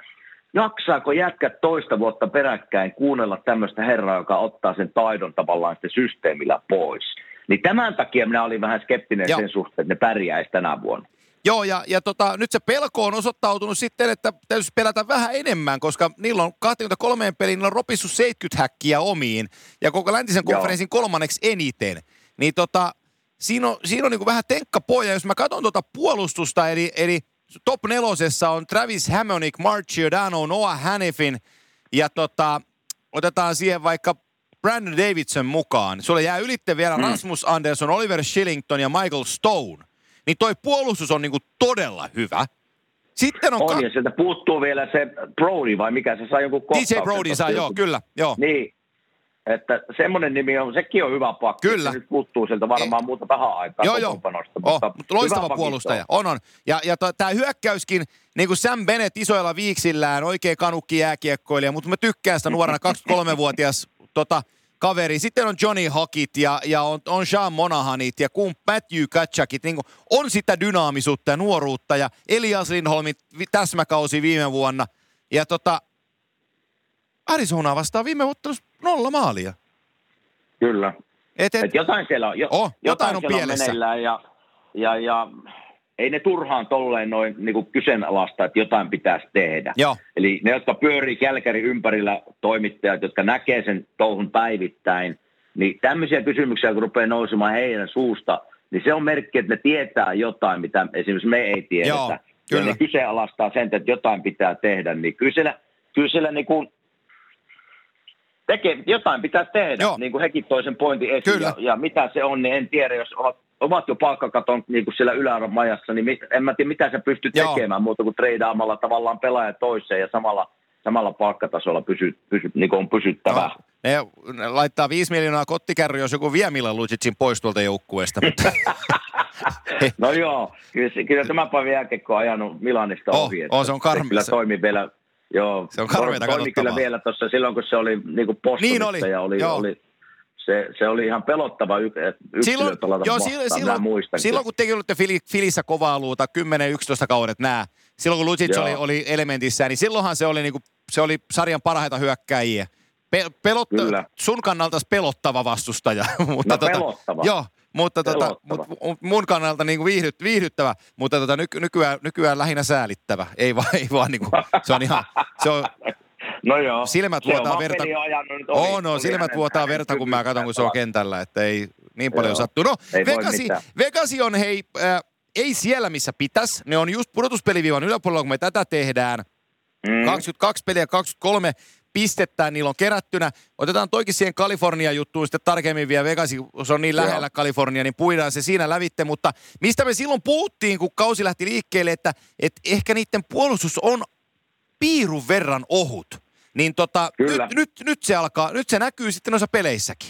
jaksaako jätkä toista vuotta peräkkäin kuunnella tämmöistä herraa, joka ottaa sen taidon tavallaan sitten systeemillä pois. Niin tämän takia minä olin vähän skeptinen Joo. sen suhteen, että ne pärjäisi tänä vuonna. Joo, ja, ja tota, nyt se pelko on osoittautunut sitten, että täytyisi pelätä vähän enemmän, koska niillä on 23 peliin, niillä on ropissut 70 häkkiä omiin, ja koko läntisen Joo. konferenssin kolmanneksi eniten. Niin tota, siinä on, siinä on niin vähän tenkkapoja, jos mä katson tuota puolustusta, eli, eli top nelosessa on Travis Hammonick, Mark Giordano, Noah Hannifin, ja tota, otetaan siihen vaikka Brandon Davidson mukaan. Sulle jää ylitte vielä Mm. Rasmus Anderson, Oliver Shillington ja Michael Stone. Niin toi puolustus on niinku todella hyvä. Sitten on, On, ka- ja sieltä puuttuu vielä se Brody, vai mikä se sai jonkun DJ kohtauksen Brody tosta saa, joo, kyllä, joo. Niin, että semmoinen nimi on, sekin on hyvä pakki. Kyllä. Se nyt puuttuu sieltä varmaan muuta vähän aikaa Joo, joo. Oh, mutta loistava puolustaja. On, on. Ja, ja tämä hyökkäyskin, niin kuin Sam Bennett isoilla viiksillään, oikein kanukki jääkiekkoilija, mutta mä tykkään sitä nuorena 23-vuotias tota, kaveri. Sitten on Johnny Hockit ja, ja on, on Sean Monahanit ja kun Matthew Katchakit. Niin on sitä dynaamisuutta ja nuoruutta ja Elias Lindholmin täsmäkausi viime vuonna. Ja tota, Arizona vastaan viime ottelussa nolla maalia. Kyllä. Et, et, Et jotain siellä on, jo, Oh, jotain on siellä pielessä. meneillään ja, ja, ja ei ne turhaan tolleen noin niin kyseenalaista, että jotain pitäisi tehdä. joo, Eli ne, jotka pyörii Kälkäri ympärillä toimittajat, jotka näkee sen touhun päivittäin, niin tämmöisiä kysymyksiä, kun rupeaa nousemaan heidän suusta, niin se on merkki, että ne tietää jotain, mitä esimerkiksi me ei tiedetä. Joo, ja kyllä. ne kyseenalaistaa sen, että jotain pitää tehdä, niin kyllä siellä, kyllä siellä niin kuin tekee, jotain pitää tehdä, Joo. niin kuin hekin toi sen pointin esiin. Kyllä. Ja, ja, mitä se on, niin en tiedä, jos ovat, ovat jo palkkakaton niin kuin siellä ylämajassa, niin en mä tiedä, mitä sä pystyt Joo. tekemään muuta kuin treidaamalla tavallaan pelaaja toiseen ja samalla, samalla palkkatasolla pysy, pysy, niin kuin on pysyttävä. Joo. Ne, ne laittaa 5 miljoonaa kottikärry, jos joku vie Milan Lucicin pois tuolta joukkueesta. Mutta, No joo, kyllä, kyllä tämä päivän jälkeen, kun on ajanut Milanista Oh, ohi. oh, se on karmi- kyllä se- toimi vielä, joo, Se on karmeita toimi kyllä vielä tuossa silloin, kun se oli niin kuin Niin oli, ja oli, joo. oli se, se, oli ihan pelottava y- yksilö silloin, joo, vastaan, silloin, silloin, muistan. silloin, kun tekin olitte Fili, Filissä kovaa luuta, 10-11 kaudet nää, silloin kun Lucic Joo. oli, oli elementissä, niin silloinhan se oli, niinku, se oli sarjan parhaita hyökkäjiä. Pe, pelotta, Kyllä. sun kannalta pelottava vastustaja. mutta No, pelottava. Joo, mutta tota, mut, mun kannalta niinku viihdyt, viihdyttävä, mutta tota, nyky, nykyään, nykyään lähinnä säälittävä. Ei vaan, ei vaan niinku, se on ihan, se on, No joo. silmät vuotaa verta. Oo, no, silmät vuotaa verta, kun mä katson, kun se on kentällä, että ei niin paljon Joo. sattu. No, Ei Vegasi. Vegasi on hei, äh, ei siellä missä pitäisi. Ne on just pudotuspeliviivan yläpuolella, kun me tätä tehdään. Mm. 22 peliä, 23 pistettä niillä on kerättynä. Otetaan toikin siihen Kalifornia-juttuun sitten tarkemmin vielä Vegasi, se on niin Joo. lähellä Kalifornia, niin puidaan se siinä lävitte. Mutta mistä me silloin puhuttiin, kun kausi lähti liikkeelle, että, että ehkä niiden puolustus on piirun verran ohut. Niin tota, Kyllä. nyt, nyt, nyt, se alkaa, nyt se näkyy sitten noissa peleissäkin.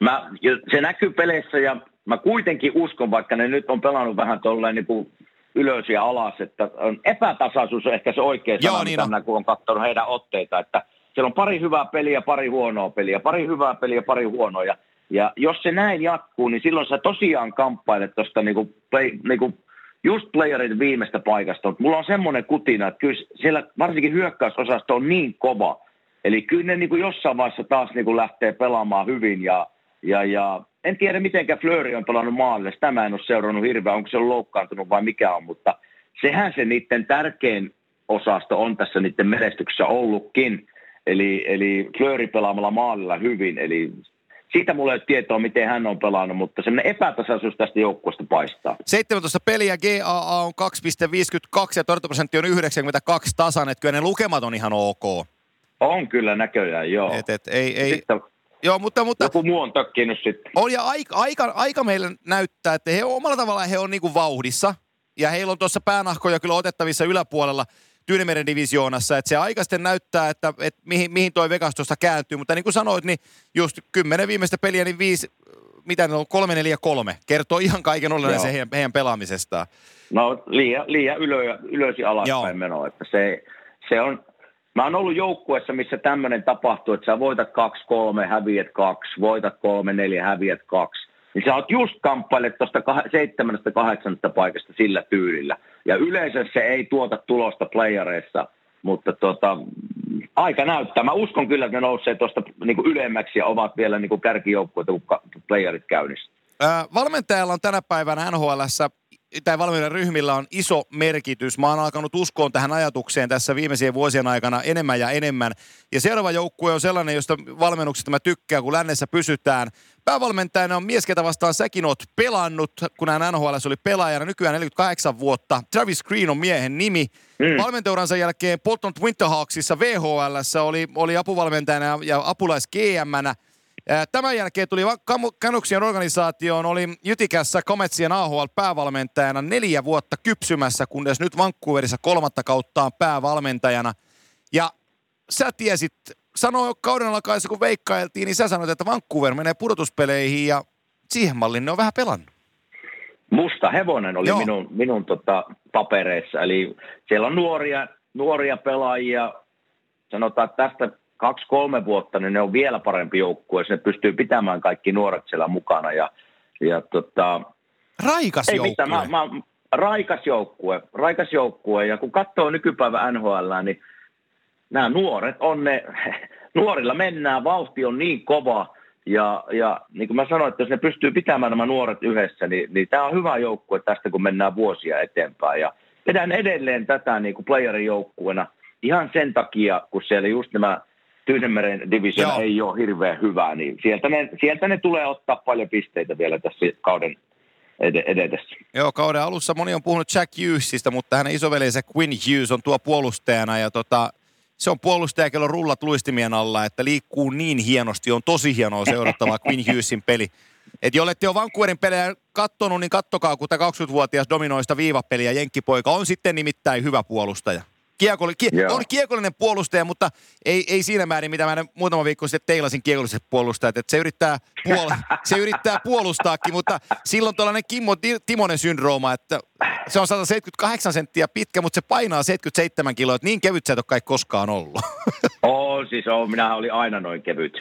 Mä, se näkyy peleissä ja mä kuitenkin uskon, vaikka ne nyt on pelannut vähän tolleen niin kuin ylös ja alas, että on epätasaisuus on ehkä se oikea Joo, sana, niin mitä on. minä kun on katsonut heidän otteita, että siellä on pari hyvää peliä, pari huonoa peliä, pari hyvää peliä, pari huonoa. Ja, ja jos se näin jatkuu, niin silloin sä tosiaan kamppailet tuosta niinku play, niinku just playerin viimeistä paikasta. Mutta mulla on semmoinen kutina, että kyllä siellä varsinkin hyökkäysosasto on niin kova. Eli kyllä ne niinku jossain vaiheessa taas niinku lähtee pelaamaan hyvin ja, ja, ja en tiedä mitenkä Flööri on pelannut maalle. Sitä mä en ole seurannut hirveän, onko se loukkaantunut vai mikä on, mutta sehän se niiden tärkein osasto on tässä niiden menestyksessä ollutkin. Eli, eli Flööri pelaamalla maalilla hyvin, eli siitä mulla ei ole tietoa, miten hän on pelannut, mutta semmoinen epätasaisuus tästä joukkueesta paistaa. 17 peliä, GAA on 2,52 ja torjuntaprosentti on 92 tasan, että kyllä ne lukemat on ihan ok. On kyllä näköjään, joo. Et, et, ei, ei, Sitten joo, mutta, mutta joku muu on tökkinyt sitten. on ja aika, aika, aika meille näyttää, että he omalla tavallaan he on niinku vauhdissa. Ja heillä on tuossa päänahkoja kyllä otettavissa yläpuolella Tyynemeren divisioonassa, että se aika sitten näyttää, että, että mihin, mihin toi Vegas tuosta kääntyy. Mutta niin kuin sanoit, niin just kymmenen viimeistä peliä, niin viisi, mitä ne on, kolme, neljä, kolme. Kertoo ihan kaiken olennaisen heidän, heidän pelaamisestaan. No liian, liian ylö, ylös ja alaspäin Joo. meno. Että se, se on, mä oon ollut joukkueessa, missä tämmöinen tapahtuu, että sä voitat 2-3, häviät 2, voitat 3-4, häviät 2. Niin sä oot just kamppailet tuosta seitsemästä kahdeksannesta paikasta sillä tyylillä. Ja yleensä se ei tuota tulosta playareissa, mutta tota, aika näyttää. Mä uskon kyllä, että ne nousee tuosta niin ylemmäksi ja ovat vielä niin kärkijoukkueita, kun playerit käynnissä. valmentajalla on tänä päivänä NHLssä tai valmiiden ryhmillä on iso merkitys. Mä oon alkanut uskoon tähän ajatukseen tässä viimeisien vuosien aikana enemmän ja enemmän. Ja seuraava joukkue on sellainen, josta valmennuksesta mä tykkään, kun lännessä pysytään. Päävalmentajana on mies, ketä vastaan säkin oot pelannut, kun hän NHL oli pelaajana, nykyään 48 vuotta. Travis Green on miehen nimi. Mm. Valmenteuransa jälkeen Bolton Winterhawksissa VHL oli, oli apuvalmentajana ja apulais GM-nä. Tämän jälkeen tuli Canucksien organisaatioon, oli Jytikässä Kometsien AHL päävalmentajana neljä vuotta kypsymässä, kunnes nyt Vancouverissa kolmatta kauttaan päävalmentajana. Ja sä tiesit, sanoi kauden alkaessa kun veikkailtiin, niin sä sanoit, että Vancouver menee pudotuspeleihin ja siihen malliin ne on vähän pelannut. Musta hevonen oli Joo. minun, minun tota, papereissa, eli siellä on nuoria, nuoria pelaajia, sanotaan, tästä kaksi-kolme vuotta, niin ne on vielä parempi joukkue. Se pystyy pitämään kaikki nuoret siellä mukana. Ja, ja tota, raikas ei joukkue. Mitään, mä, mä, raikas joukkue, raikas joukkue. Ja kun katsoo nykypäivän NHL, niin nämä nuoret on ne, nuorilla mennään, vauhti on niin kova. Ja, ja niin kuin mä sanoin, että jos ne pystyy pitämään nämä nuoret yhdessä, niin, niin tämä on hyvä joukkue tästä, kun mennään vuosia eteenpäin. Ja pidän edelleen tätä niin kuin playerin joukkueena ihan sen takia, kun siellä just nämä – Tyynemeren division ei ole hirveän hyvä, niin sieltä ne, sieltä ne tulee ottaa paljon pisteitä vielä tässä kauden ed- edetessä. Joo, kauden alussa moni on puhunut Jack Hughesista, mutta hänen isoveljensä Quinn Hughes on tuo puolustajana ja tota, se on puolustaja, kello rullat luistimien alla, että liikkuu niin hienosti, on tosi hienoa seurattavaa Quinn Hughesin peli. Et jollette ole Vancouverin pelejä kattonut, niin kattokaa, kun tämä 20-vuotias dominoista viivapeliä Jenkkipoika on sitten nimittäin hyvä puolustaja. Kiekolli, kie, on kiekollinen puolustaja, mutta ei, ei siinä määrin, mitä mä muutama viikko sitten teilasin kiekolliset puolustajat. Että se, yrittää puol- se yrittää puolustaakin, mutta silloin tällainen Kimmo Timonen syndrooma, että se on 178 senttiä pitkä, mutta se painaa 77 kiloa. Että niin kevyt sä et ole kai koskaan ollut. Oo, siis on. Minä olin aina noin kevyt.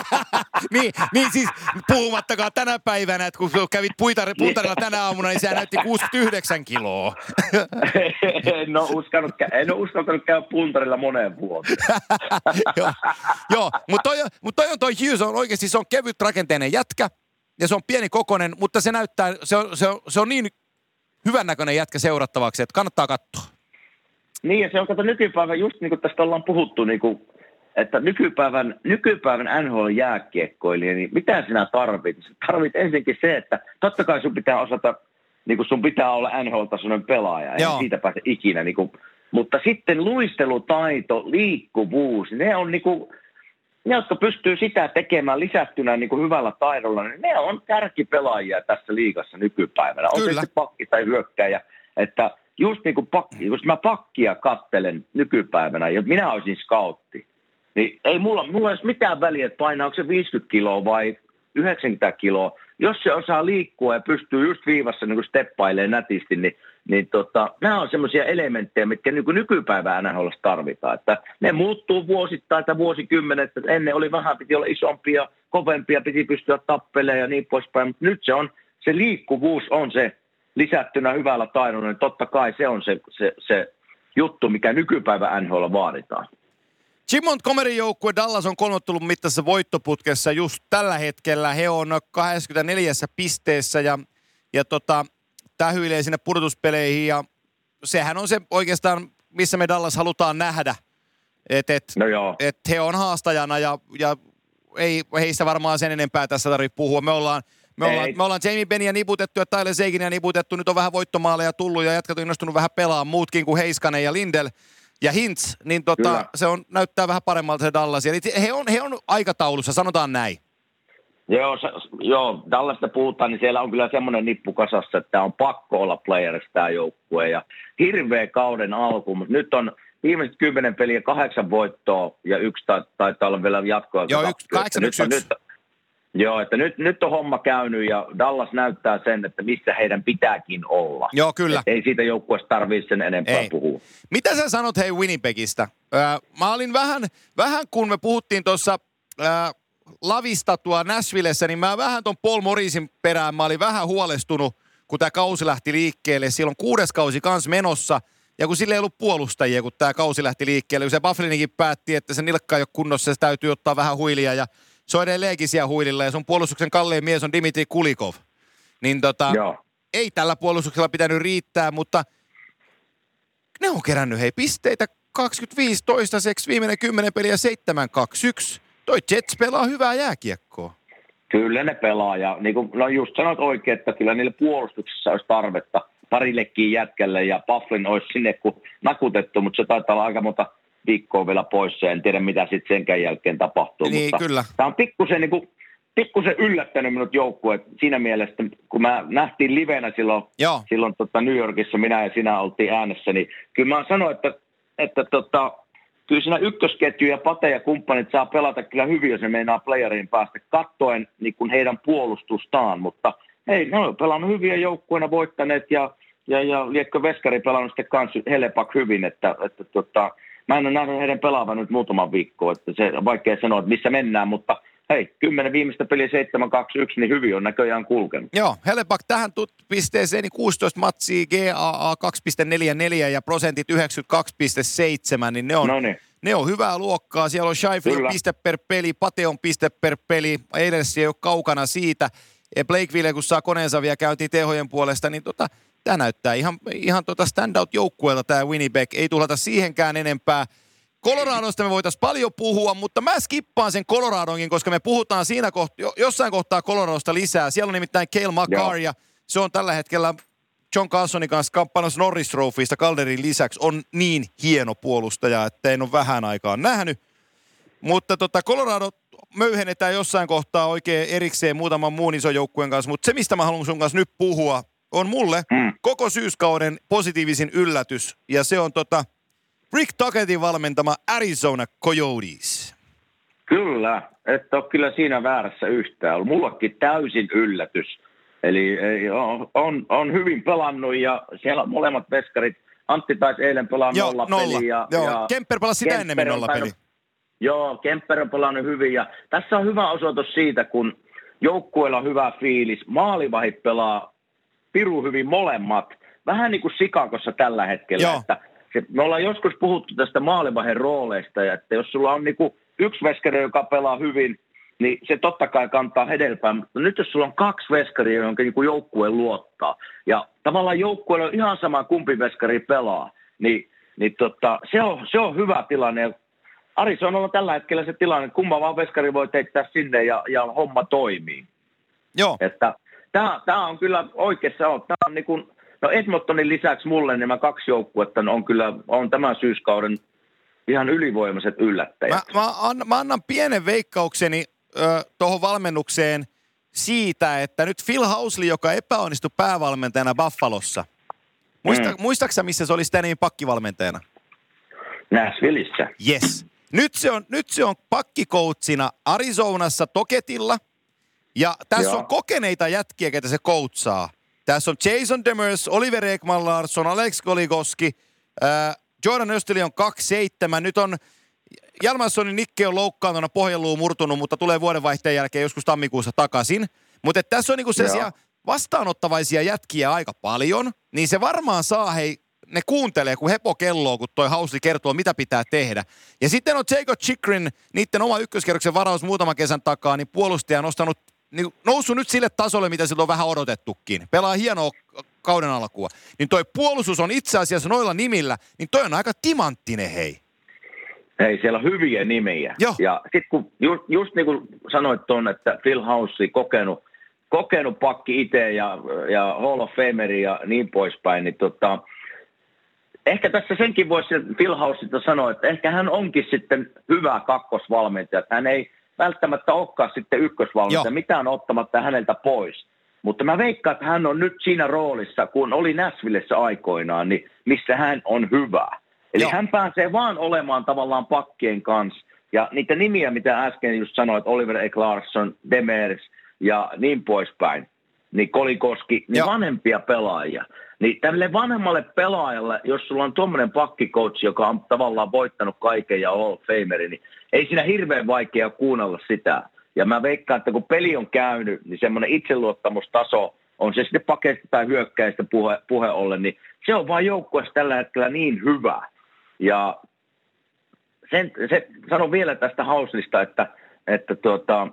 niin, niin siis puhumattakaan tänä päivänä, että kun kävit puitar- puutarilla tänä aamuna, niin se näytti 69 kiloa. en ole uskaltanut, en ole uskaltanut käydä puntarilla moneen vuoteen. joo, joo mutta toi, mut toi on toi Hughes on oikeasti, se on kevyt rakenteinen jätkä, ja se on pieni kokonen, mutta se näyttää, se on, se on, se on niin hyvännäköinen jätkä seurattavaksi, että kannattaa katsoa. Niin, ja se on kato nykypäivän, just niin kuin tästä ollaan puhuttu, niin kuin, että nykypäivän, nykypäivän NHL-jääkiekkoilija, niin mitä sinä tarvit? Tarvit ensinnäkin se, että totta kai sun pitää osata, niin kuin sun pitää olla NHL-tasoinen pelaaja, ei siitä pääse ikinä, niin kuin, mutta sitten luistelutaito, liikkuvuus, ne on niin kuin, ne, jotka pystyy sitä tekemään lisättynä niin kuin hyvällä taidolla, niin ne on kärkipelaajia tässä liigassa nykypäivänä. On Kyllä. se pakki tai hyökkäjä, että just niin kuin pakki, jos mä pakkia kattelen nykypäivänä, ja minä olisin scoutti, niin ei mulla, mulla olisi mitään väliä, että painaako se 50 kiloa vai 90 kiloa. Jos se osaa liikkua ja pystyy just viivassa niin steppailemaan nätisti, niin, niin tota, nämä on semmoisia elementtejä, mitkä niin nykypäivänä NHL tarvitaan. Että ne muuttuu vuosittain tai vuosikymmenet. Ennen oli vähän, piti olla isompia, kovempia, piti pystyä tappelemaan ja niin poispäin. Mutta nyt se on, se liikkuvuus on se lisättynä hyvällä taidolla, niin totta kai se on se, se, se juttu, mikä nykypäivä NHL vaaditaan. Jim Montgomeryn joukkue Dallas on kolmottelun mittaisessa voittoputkessa just tällä hetkellä. He on 24 pisteessä ja, ja tota, tähyilee sinne pudotuspeleihin ja sehän on se oikeastaan, missä me Dallas halutaan nähdä. Että et, no et he on haastajana ja, ja ei heistä varmaan sen enempää tässä tarvitse puhua. Me ollaan, me ollaan, me ollaan Jamie Benia niputettu ja Tyler Seikinia niputettu. Nyt on vähän voittomaaleja tullut ja jatkatu innostunut vähän pelaamaan muutkin kuin Heiskanen ja Lindel ja Hintz. Niin tota, se on, näyttää vähän paremmalta se Dallas. Eli he on, he on aikataulussa, sanotaan näin. Joo, joo, Dallasta puhutaan, niin siellä on kyllä semmoinen nippu kasassa, että on pakko olla playerissa tämä joukkue. Ja hirveä kauden alku, mutta nyt on viimeiset kymmenen peliä kahdeksan voittoa ja yksi taitaa olla vielä jatkoa. Joo, yksi, kahdeksan, yksi, yksi. Nyt, Joo, että nyt, nyt on homma käynyt ja Dallas näyttää sen, että missä heidän pitääkin olla. Joo, kyllä. Et ei siitä joukkueesta tarvitse sen enempää ei. puhua. Mitä sä sanot hei Winnipegistä? Äh, mä olin vähän, vähän kun me puhuttiin tuossa äh, lavista tuo Nashvillessä, niin mä vähän ton Paul Morrisin perään, mä olin vähän huolestunut, kun tämä kausi lähti liikkeelle. Silloin kuudes kausi kans menossa. ja kun sille ei ollut puolustajia, kun tämä kausi lähti liikkeelle, kun se Bufflinikin päätti, että se nilkka ei ole kunnossa, se täytyy ottaa vähän huilia ja se on edelleenkin siellä huililla ja sun puolustuksen kallein mies on Dimitri Kulikov. Niin tota, Joo. ei tällä puolustuksella pitänyt riittää, mutta ne on kerännyt hei pisteitä 25 toistaiseksi, viimeinen 10 peliä 7-2-1. Toi Jets pelaa hyvää jääkiekkoa. Kyllä ne pelaa ja niin kuin, no just sanot oikein, että kyllä niille puolustuksessa olisi tarvetta parillekin jätkälle ja Pufflin olisi sinne kun nakutettu, mutta se taitaa olla aika monta viikkoa vielä pois ja en tiedä mitä sitten senkään jälkeen tapahtuu. Niin, mutta kyllä. Tämä on pikkusen niin kuin, pikkusen yllättänyt minut joukkue siinä mielessä, kun mä nähtiin livenä silloin, Joo. silloin tota New Yorkissa, minä ja sinä oltiin äänessä, niin kyllä mä sanoin, että, että tota, kyllä siinä ykkösketju ja Pate ja kumppanit saa pelata kyllä hyvin, jos ne meinaa playeriin päästä kattoen niin kuin heidän puolustustaan, mutta hei, ne on pelannut hyviä joukkueena, voittaneet ja, ja, ja liekko Veskari pelannut sitten kanssa Helepak hyvin, että, että tota, mä en ole nähnyt heidän pelaavan nyt muutaman viikkoa, että se vaikea sanoa, että missä mennään, mutta hei, 10 viimeistä peliä 7-2-1, niin hyvin on näköjään kulkenut. Joo, Hellepak tähän tut- pisteeseen niin 16 matsia, GAA 2,44 ja prosentit 92,7, niin ne on, Noniin. ne on hyvää luokkaa. Siellä on Kyllä. piste per peli, Pate on piste per peli, Eilers ei ole kaukana siitä. Ja Blakeville, kun saa koneensa vielä käyntiin tehojen puolesta, niin tota, tämä näyttää ihan, ihan tota standout-joukkueelta tämä Winnipeg. Ei tuhlata siihenkään enempää. Coloradosta me voitaisiin paljon puhua, mutta mä skippaan sen Coloradonkin, koska me puhutaan siinä kohtaa, jossain kohtaa Coloradosta lisää. Siellä on nimittäin Cale Makar ja se on tällä hetkellä John Carsonin kanssa kamppailussa Norris Trophysta Calderin lisäksi on niin hieno puolustaja, että en ole vähän aikaa nähnyt. Mutta tota, Colorado möyhennetään jossain kohtaa oikein erikseen muutaman muun ison joukkueen kanssa, mutta se mistä mä haluan sun kanssa nyt puhua, on mulle Mm. koko syyskauden positiivisin yllätys, ja se on tota Rick Tucketin valmentama Arizona Coyotes. Kyllä, et ole kyllä siinä väärässä yhtään. ollut. Mullekin täysin yllätys. Eli on, on, on, hyvin pelannut ja siellä molemmat veskarit. Antti taisi eilen pelaa Joo, nolla, nolla. peliä. Ja, Joo, ja Kemper pelasi sitä Kemper ennemmin on nolla peli. Joo, Kemper on pelannut hyvin ja tässä on hyvä osoitus siitä, kun joukkueella on hyvä fiilis. Maalivahit pelaa piru hyvin molemmat. Vähän niin kuin Sikakossa tällä hetkellä. Joo. Että se, me ollaan joskus puhuttu tästä maalivahin rooleista ja että jos sulla on niin kuin yksi veskari, joka pelaa hyvin, niin se totta kai kantaa hedelmää. Mutta nyt jos sulla on kaksi veskaria, jonka niin kuin joukkue luottaa, ja tavallaan joukkueella on ihan sama kumpi veskari pelaa, niin, niin tota, se, on, se on hyvä tilanne. Arizonalla on tällä hetkellä se tilanne, että kumma vaan veskari voi teittää sinne ja, ja homma toimii. Joo, Että tämä, on kyllä oikeassa on. Tämä on niin kuin, no Edmontonin lisäksi mulle nämä kaksi joukkuetta on kyllä on tämän syyskauden ihan ylivoimaiset yllättäjät. Mä, mä, annan, mä annan pienen veikkaukseni tuohon valmennukseen siitä, että nyt Phil Housley, joka epäonnistui päävalmentajana Buffalossa, muista, mm. Muistaaksä missä se oli sitä niin pakkivalmentajana? Nashvilleissa. Yes. Nyt se on, nyt se on pakkikoutsina Arizonassa Toketilla. Ja tässä Joo. on kokeneita jätkiä, ketä se koutsaa. Tässä on Jason Demers, Oliver Ekman Larsson, Alex Goligoski, äh, Jordan Östeli on 2-7. Nyt on Jalmarssonin Nikke on loukkaantuna, pohjaluu murtunut, mutta tulee vuodenvaihteen jälkeen joskus tammikuussa takaisin. Mutta tässä on niinku sellaisia vastaanottavaisia jätkiä aika paljon, niin se varmaan saa hei, ne kuuntelee, kun hepo kelloo, kun toi Hausli kertoo, mitä pitää tehdä. Ja sitten on Jacob Chikrin, niiden oma ykköskerroksen varaus muutaman kesän takaa, niin puolustaja on nostanut, niin noussut nyt sille tasolle, mitä siltä on vähän odotettukin. Pelaa hienoa kauden alkua. Niin toi puolustus on itse asiassa noilla nimillä, niin toi on aika timanttinen hei. Ei, siellä on hyviä nimiä. Joo. Ja sitten kun just, just niin kuin sanoit tuonne, että Phil House kokenut, kokenut pakki itse ja, ja Hall of Fameri ja niin poispäin, niin tota, ehkä tässä senkin voisi Phil Houseista sanoa, että ehkä hän onkin sitten hyvä kakkosvalmentaja. Hän ei välttämättä olekaan sitten ykkösvalmentaja, mitään ottamatta häneltä pois. Mutta mä veikkaan, että hän on nyt siinä roolissa, kun oli Nashvillessä aikoinaan, niin missä hän on hyvä. Eli Joo. hän pääsee vaan olemaan tavallaan pakkien kanssa. Ja niitä nimiä, mitä äsken just sanoit, Oliver E. Clarkson, Demers ja niin poispäin, niin Kolikoski, niin Joo. vanhempia pelaajia. Niin tälle vanhemmalle pelaajalle, jos sulla on tuommoinen pakkikoutsi, joka on tavallaan voittanut kaiken ja Hall of Fameri, niin ei siinä hirveän vaikea kuunnella sitä. Ja mä veikkaan, että kun peli on käynyt, niin semmoinen itseluottamustaso on se sitten pakeista tai hyökkäistä puhe, puhe ollen, niin se on vain joukkueessa tällä hetkellä niin hyvä. Ja sen, se, sanon vielä tästä Hauslista, että, että tuota,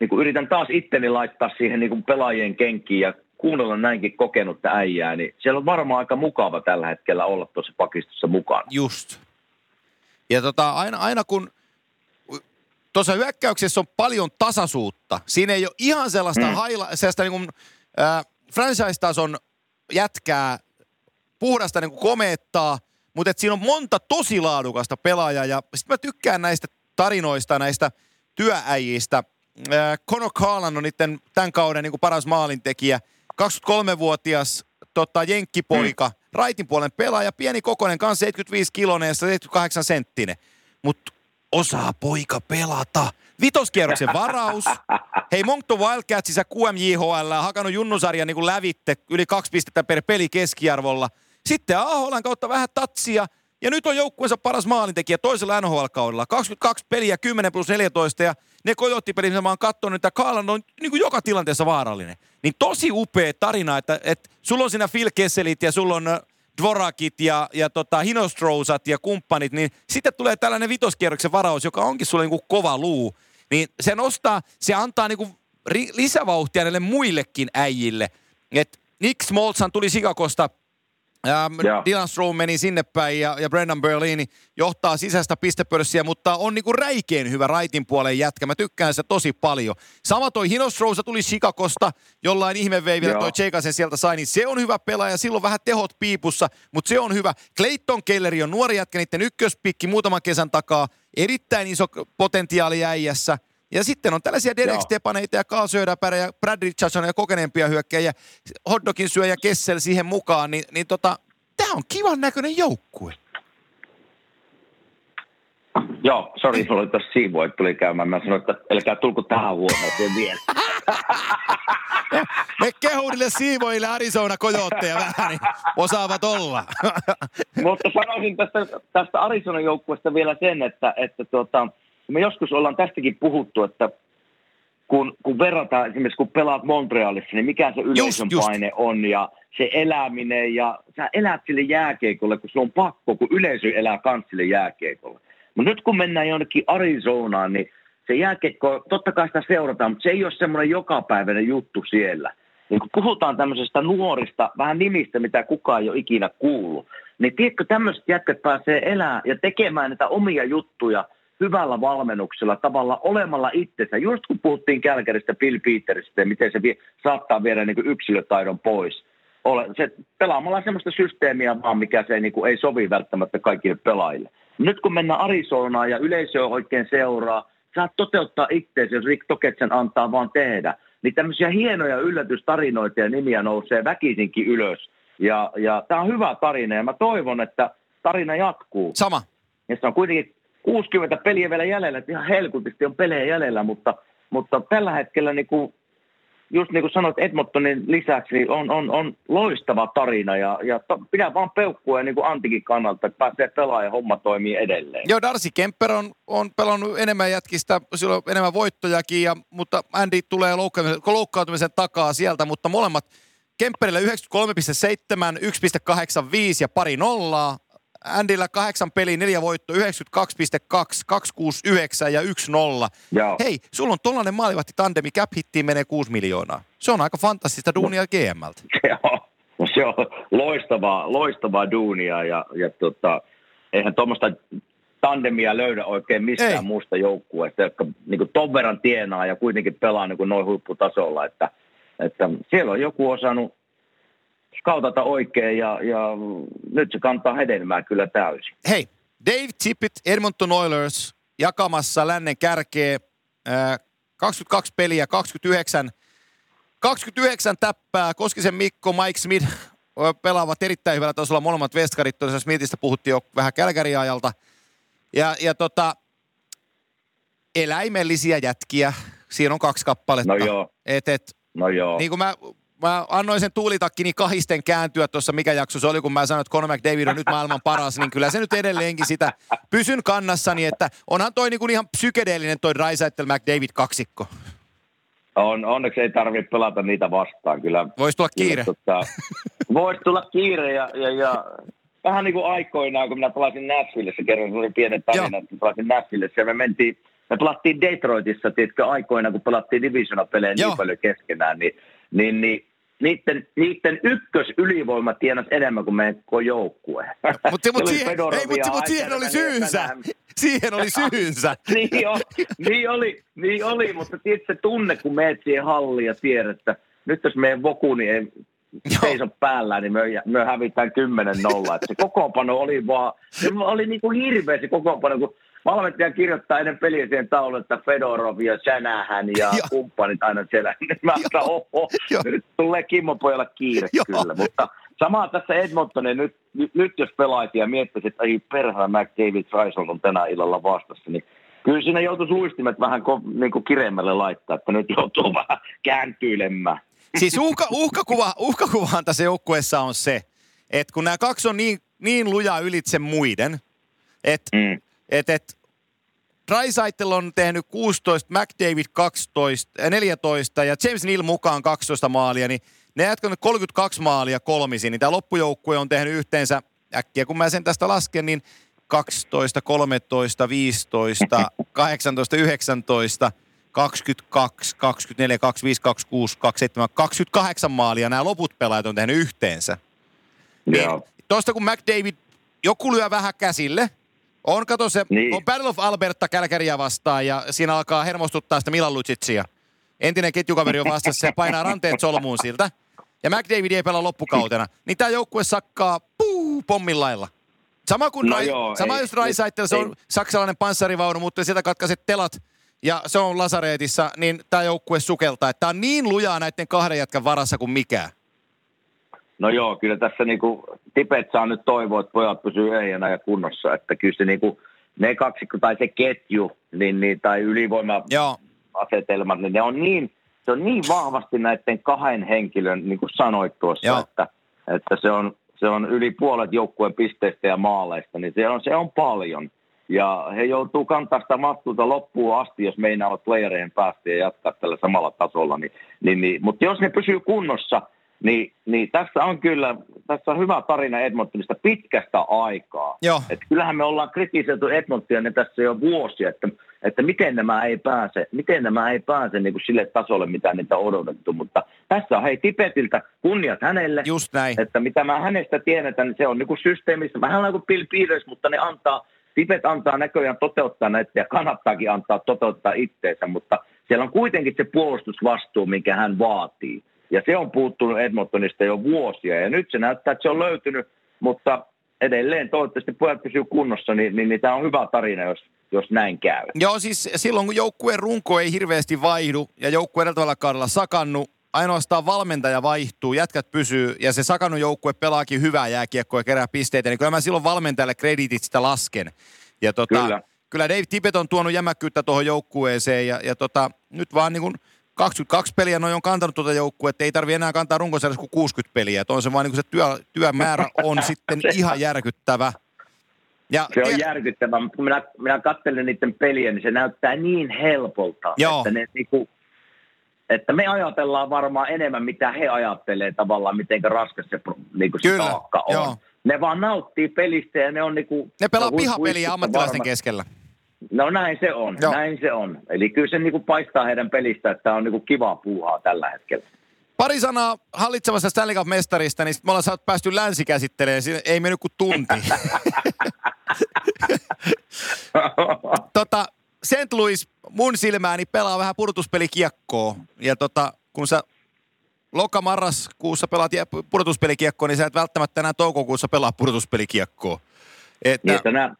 niin kuin yritän taas itteni laittaa siihen niin kuin pelaajien kenkiin ja kuunnella näinkin kokenutta äijää, niin siellä on varmaan aika mukava tällä hetkellä olla tuossa pakistossa mukana. Just. Ja tota, aina, aina kun tuossa hyökkäyksessä on paljon tasaisuutta, siinä ei ole ihan sellaista, mm. haila, sellaista niin kuin, äh, franchise-tason jätkää, puhdasta niin kuin komeettaa, mutta et siinä on monta tosi laadukasta pelaajaa ja sitten mä tykkään näistä tarinoista, näistä työäjistä. Äh, Conor Carlan on niiden tämän kauden niin kuin paras maalintekijä, 23-vuotias tota, jenkkipoika, mm. raitin puolen pelaaja, pieni kokoinen, kanssa 75 kilonen ja 78 senttinen. Mutta osaa poika pelata. Vitoskierroksen varaus. Hei, Moncton Wildcatsissa QMJHL hakannut junnusarjan niin kuin lävitte yli kaksi pistettä per peli keskiarvolla. Sitten Aholan kautta vähän tatsia. Ja nyt on joukkueensa paras maalintekijä toisella NHL-kaudella. 22 peliä, 10 plus 14 ja ne kojottipelit, mitä mä oon katsonut, että Kaalan on niin kuin joka tilanteessa vaarallinen. Niin tosi upea tarina, että, että sulla on siinä Phil Kesselit ja sulla on Dvorakit ja, ja tota Hinostrousat ja kumppanit, niin sitten tulee tällainen vitoskierroksen varaus, joka onkin sulle niinku kova luu. Niin se nostaa, se antaa niinku ri, lisävauhtia näille muillekin äijille. Et Nick Smoltsan tuli Sikakosta Ähm, Dylan Strom meni sinne päin ja, ja Brendan Berlini johtaa sisäistä pistepörssiä, mutta on niinku räikein hyvä raitin puolen jätkä. Mä tykkään se tosi paljon. Sama toi Hinosrousa tuli Chicagosta, jollain ihmeveivillä toi Cheikasen sieltä sai, niin se on hyvä pelaaja. Silloin vähän tehot piipussa, mutta se on hyvä. Clayton Kelleri on nuori jätkä, niiden ykköspikki muutaman kesän takaa. Erittäin iso potentiaali äijässä. Ja sitten on tällaisia Derek Joo. Stepaneita ja Carl Söderberg ja Brad Richardson ja kokeneempia hyökkäjiä, hotdogin syöjä Kessel siihen mukaan, niin, niin tota, tämä on kivan näköinen joukkue. Joo, sori, mulla oli tuossa siivoja, tuli käymään. Mä sanoin, että älkää tulko tähän huoneeseen vielä. Me kehuu niille siivoille Arizona kojootteja vähän, niin osaavat olla. Mutta sanoisin tästä, tästä Arizona joukkueesta vielä sen, että, että tuota, me joskus ollaan tästäkin puhuttu, että kun, kun verrataan esimerkiksi, kun pelaat Montrealissa, niin mikä se yleisön just, paine just. on ja se eläminen ja sä elät sille jääkeikolle, kun se on pakko, kun yleisö elää kans sille jääkeikolle. Mutta nyt kun mennään jonnekin Arizonaan, niin se jääkeikko, totta kai sitä seurataan, mutta se ei ole semmoinen jokapäiväinen juttu siellä. Niin kun puhutaan tämmöisestä nuorista, vähän nimistä, mitä kukaan ei ole ikinä kuullut, niin tiedätkö, tämmöiset jätkät pääsee elää ja tekemään näitä omia juttuja – hyvällä valmennuksella, tavalla olemalla itsensä. Just kun puhuttiin Kälkäristä, Bill Petersistä ja miten se vie, saattaa viedä niin kuin yksilötaidon pois. Ole, se, pelaamalla sellaista systeemiä vaan, mikä se niin kuin ei sovi välttämättä kaikille pelaajille. Nyt kun mennään Arizonaan ja yleisö oikein seuraa, saat toteuttaa itseäsi, jos Rick Toketsen antaa vaan tehdä. Niin tämmöisiä hienoja yllätystarinoita ja nimiä nousee väkisinkin ylös. Ja, ja tämä on hyvä tarina ja mä toivon, että tarina jatkuu. Sama. Ja se on kuitenkin 60 peliä vielä jäljellä, että ihan helkutisti on pelejä jäljellä, mutta, mutta tällä hetkellä niin kuin, just niin kuin sanoit Edmontonin lisäksi, niin on, on, on loistava tarina ja, ja to, pidä vaan peukkua niin kuin Antikin kannalta, että pääsee pelaamaan ja homma toimii edelleen. Joo, Darcy Kemper on, on pelannut enemmän jätkistä, silloin enemmän voittojakin, ja, mutta Andy tulee loukkaantumisen, loukkaantumisen takaa sieltä, mutta molemmat Kemperillä 93,7, 1,85 ja pari nollaa. Andillä kahdeksan peli, neljä voitto, 92,2, 269 ja 1-0. Joo. Hei, sulla on tollainen maalivahti tandemi, cap hittiin menee 6 miljoonaa. Se on aika fantastista duunia no, GMltä. Joo, se on loistavaa, loistavaa duunia ja, ja tota, eihän tuommoista tandemia löydä oikein mistään Ei. muusta joukkueesta, jotka niin ton verran tienaa ja kuitenkin pelaa niin noin huipputasolla, että, että siellä on joku osannut skautata oikein ja, ja nyt se kantaa hedelmää kyllä täysin. Hei, Dave Tippett, Edmonton Oilers jakamassa lännen kärkeä. Äh, 22 peliä, 29, 29 täppää. Koskisen Mikko, Mike Smith pelaavat erittäin hyvällä tasolla. Molemmat vestkarit, tuossa Smithistä puhuttiin jo vähän Kälkäriajalta. Ja, ja tota, eläimellisiä jätkiä. Siinä on kaksi kappaletta. No joo. Et, et, no joo. Niin kuin mä mä annoin sen tuulitakkini kahisten kääntyä tuossa, mikä jakso se oli, kun mä sanoin, että Conor McDavid on nyt maailman paras, niin kyllä se nyt edelleenkin sitä pysyn kannassani, että onhan toi niinku ihan psykedeellinen toi Drysaitel McDavid kaksikko. On, onneksi ei tarvitse pelata niitä vastaan. Kyllä, Voisi tulla kiire. Tota, Voisi tulla kiire ja, ja, ja vähän niin kuin aikoinaan, kun minä pelasin Nashvillessä, kerran se oli pienen tarina, että pelasin Nashvillessä ja me mentiin, me pelattiin Detroitissa, tiedätkö, aikoina, kun pelattiin divisiona-pelejä niin paljon keskenään, niin, niin, niin niiden, niiden ykkösylivoima tienasi enemmän kuin meidän koko joukkue. Mutta mut siihen, ei, mut, mut siihen oli syynsä. Siihen oli syynsä. niin, oli, niin, oli, niin oli, mutta tiedätkö se tunne, kun meet siihen halliin ja tiedät, että nyt jos meidän voku niin ei seiso päällä, niin me, me hävitään 10-0. Että se kokoonpano oli vaan, se oli niin kuin hirveä se kokoonpano, kun valmentaja kirjoittaa ennen peliä siihen tauluun, että Fedorov ja Shanahan ja kumppanit aina siellä. Mä sanoin, oho, nyt tulee Kimmo pojalla kiire kyllä. Mutta samaa tässä Edmontonin, nyt, nyt, nyt jos pelaisi ja miettisi, että ei perhana McDavid Faisal on tänä illalla vastassa, niin kyllä siinä joutuisi luistimet vähän ko- niin kuin kireemmälle laittaa, että nyt joutuu vähän kääntyilemään. Siis uhka, uhkakuva, uhkakuvahan tässä joukkueessa on se, että kun nämä kaksi on niin, niin lujaa ylitse muiden, että mm. Et, et, Drysaitel on tehnyt 16, McDavid 12, 14 ja James Neal mukaan 12 maalia, niin ne jatkanut 32 maalia kolmisin, niin tämä loppujoukkue on tehnyt yhteensä, äkkiä kun mä sen tästä lasken, niin 12, 13, 15, 18, 19, 22, 24, 25, 26, 27, 28 maalia nämä loput pelaajat on tehnyt yhteensä. Niin, Tuosta kun McDavid joku lyö vähän käsille, on, kato se, niin. on Battle of Alberta Kälkäriä vastaan ja siinä alkaa hermostuttaa sitä Milan Lucicia. Entinen ketjukaveri on vastassa ja painaa ranteet solmuun siltä. Ja McDavid ei pelaa loppukautena. Niin tämä joukkue sakkaa puu, pommin lailla. Sama kuin no Rai, joo, sama ei, jos Raisaitel, se on saksalainen panssarivaunu, mutta sieltä katkaiset telat ja se on Lasareetissa, niin tämä joukkue sukeltaa. Tämä on niin lujaa näiden kahden jätkän varassa kuin mikään. No joo, kyllä tässä niinku tipet saa nyt toivoa, että pojat pysyy ehjänä ja kunnossa. Että kyllä se niinku, ne kaksikko tai se ketju niin, niin, tai ylivoima-asetelmat, niin ne on niin, se on niin vahvasti näiden kahden henkilön, niin kuin sanoit tuossa, että, että se, on, se on yli puolet joukkueen pisteistä ja maaleista, niin se on, se on paljon. Ja he joutuu kantaa sitä vastuuta loppuun asti, jos meinaavat playereen päästä ja jatkaa tällä samalla tasolla. Niin, niin, niin. Mutta jos ne pysyy kunnossa, niin, niin tässä on kyllä tässä on hyvä tarina Edmontonista pitkästä aikaa. Joo. Et kyllähän me ollaan kritisoitu Edmontonia ne tässä jo vuosia, että, että miten nämä ei pääse, miten nämä ei pääse niin kuin sille tasolle, mitä niitä on odotettu. Mutta tässä on hei Tipetiltä kunniat hänelle. Just näin. Että mitä mä hänestä tiedetään, niin se on niin kuin systeemissä vähän kuin Bill Peters, mutta ne antaa, Tipet antaa näköjään toteuttaa näitä ja kannattaakin antaa toteuttaa itteensä, mutta siellä on kuitenkin se puolustusvastuu, minkä hän vaatii. Ja se on puuttunut Edmontonista jo vuosia ja nyt se näyttää, että se on löytynyt, mutta edelleen toivottavasti pojat pysyy kunnossa, niin, niin, niin tämä on hyvä tarina, jos, jos näin käy. Joo, siis silloin kun joukkueen runko ei hirveästi vaihdu ja joukkue edeltävällä kaudella sakannut, ainoastaan valmentaja vaihtuu, jätkät pysyy ja se sakannut joukkue pelaakin hyvää jääkiekkoa ja kerää pisteitä, niin kyllä mä silloin valmentajalle kreditit sitä lasken. Ja tota, kyllä. kyllä Dave Tippett on tuonut jämäkkyyttä tuohon joukkueeseen ja, ja tota, nyt vaan niin kuin – 22 peliä noin on kantanut tuota että ei tarvi enää kantaa runkosarjassa kuin 60 peliä. Että on se vaan niin se työ, työmäärä on sitten ihan järkyttävä. Ja, se on te... järkyttävä, mutta kun minä, minä katselen niiden peliä, niin se näyttää niin helpolta, Joo. että ne niin kuin, että me ajatellaan varmaan enemmän, mitä he ajattelee tavallaan, miten raskas se, niin se taakka on. Joo. Ne vaan nauttii pelistä ja ne on niin kuin, Ne pelaa pihapeliä ammattilaisten varma. keskellä. No näin se on, Joo. näin se on. Eli kyllä se niinku paistaa heidän pelistä, että tämä on niinku kivaa puuhaa tällä hetkellä. Pari sanaa hallitsevasta Stanley Cup-mestarista, niin me ollaan päästy länsikäsittelemään, ei mennyt kuin tunti. tota, St. Louis mun silmääni pelaa vähän pudotuspelikiekkoa. Ja tota, kun sä loka-marraskuussa pelaat pudotuspelikiekkoa, niin sä et välttämättä enää toukokuussa pelaa pudotuspelikiekkoa. Että, niin, että nämä,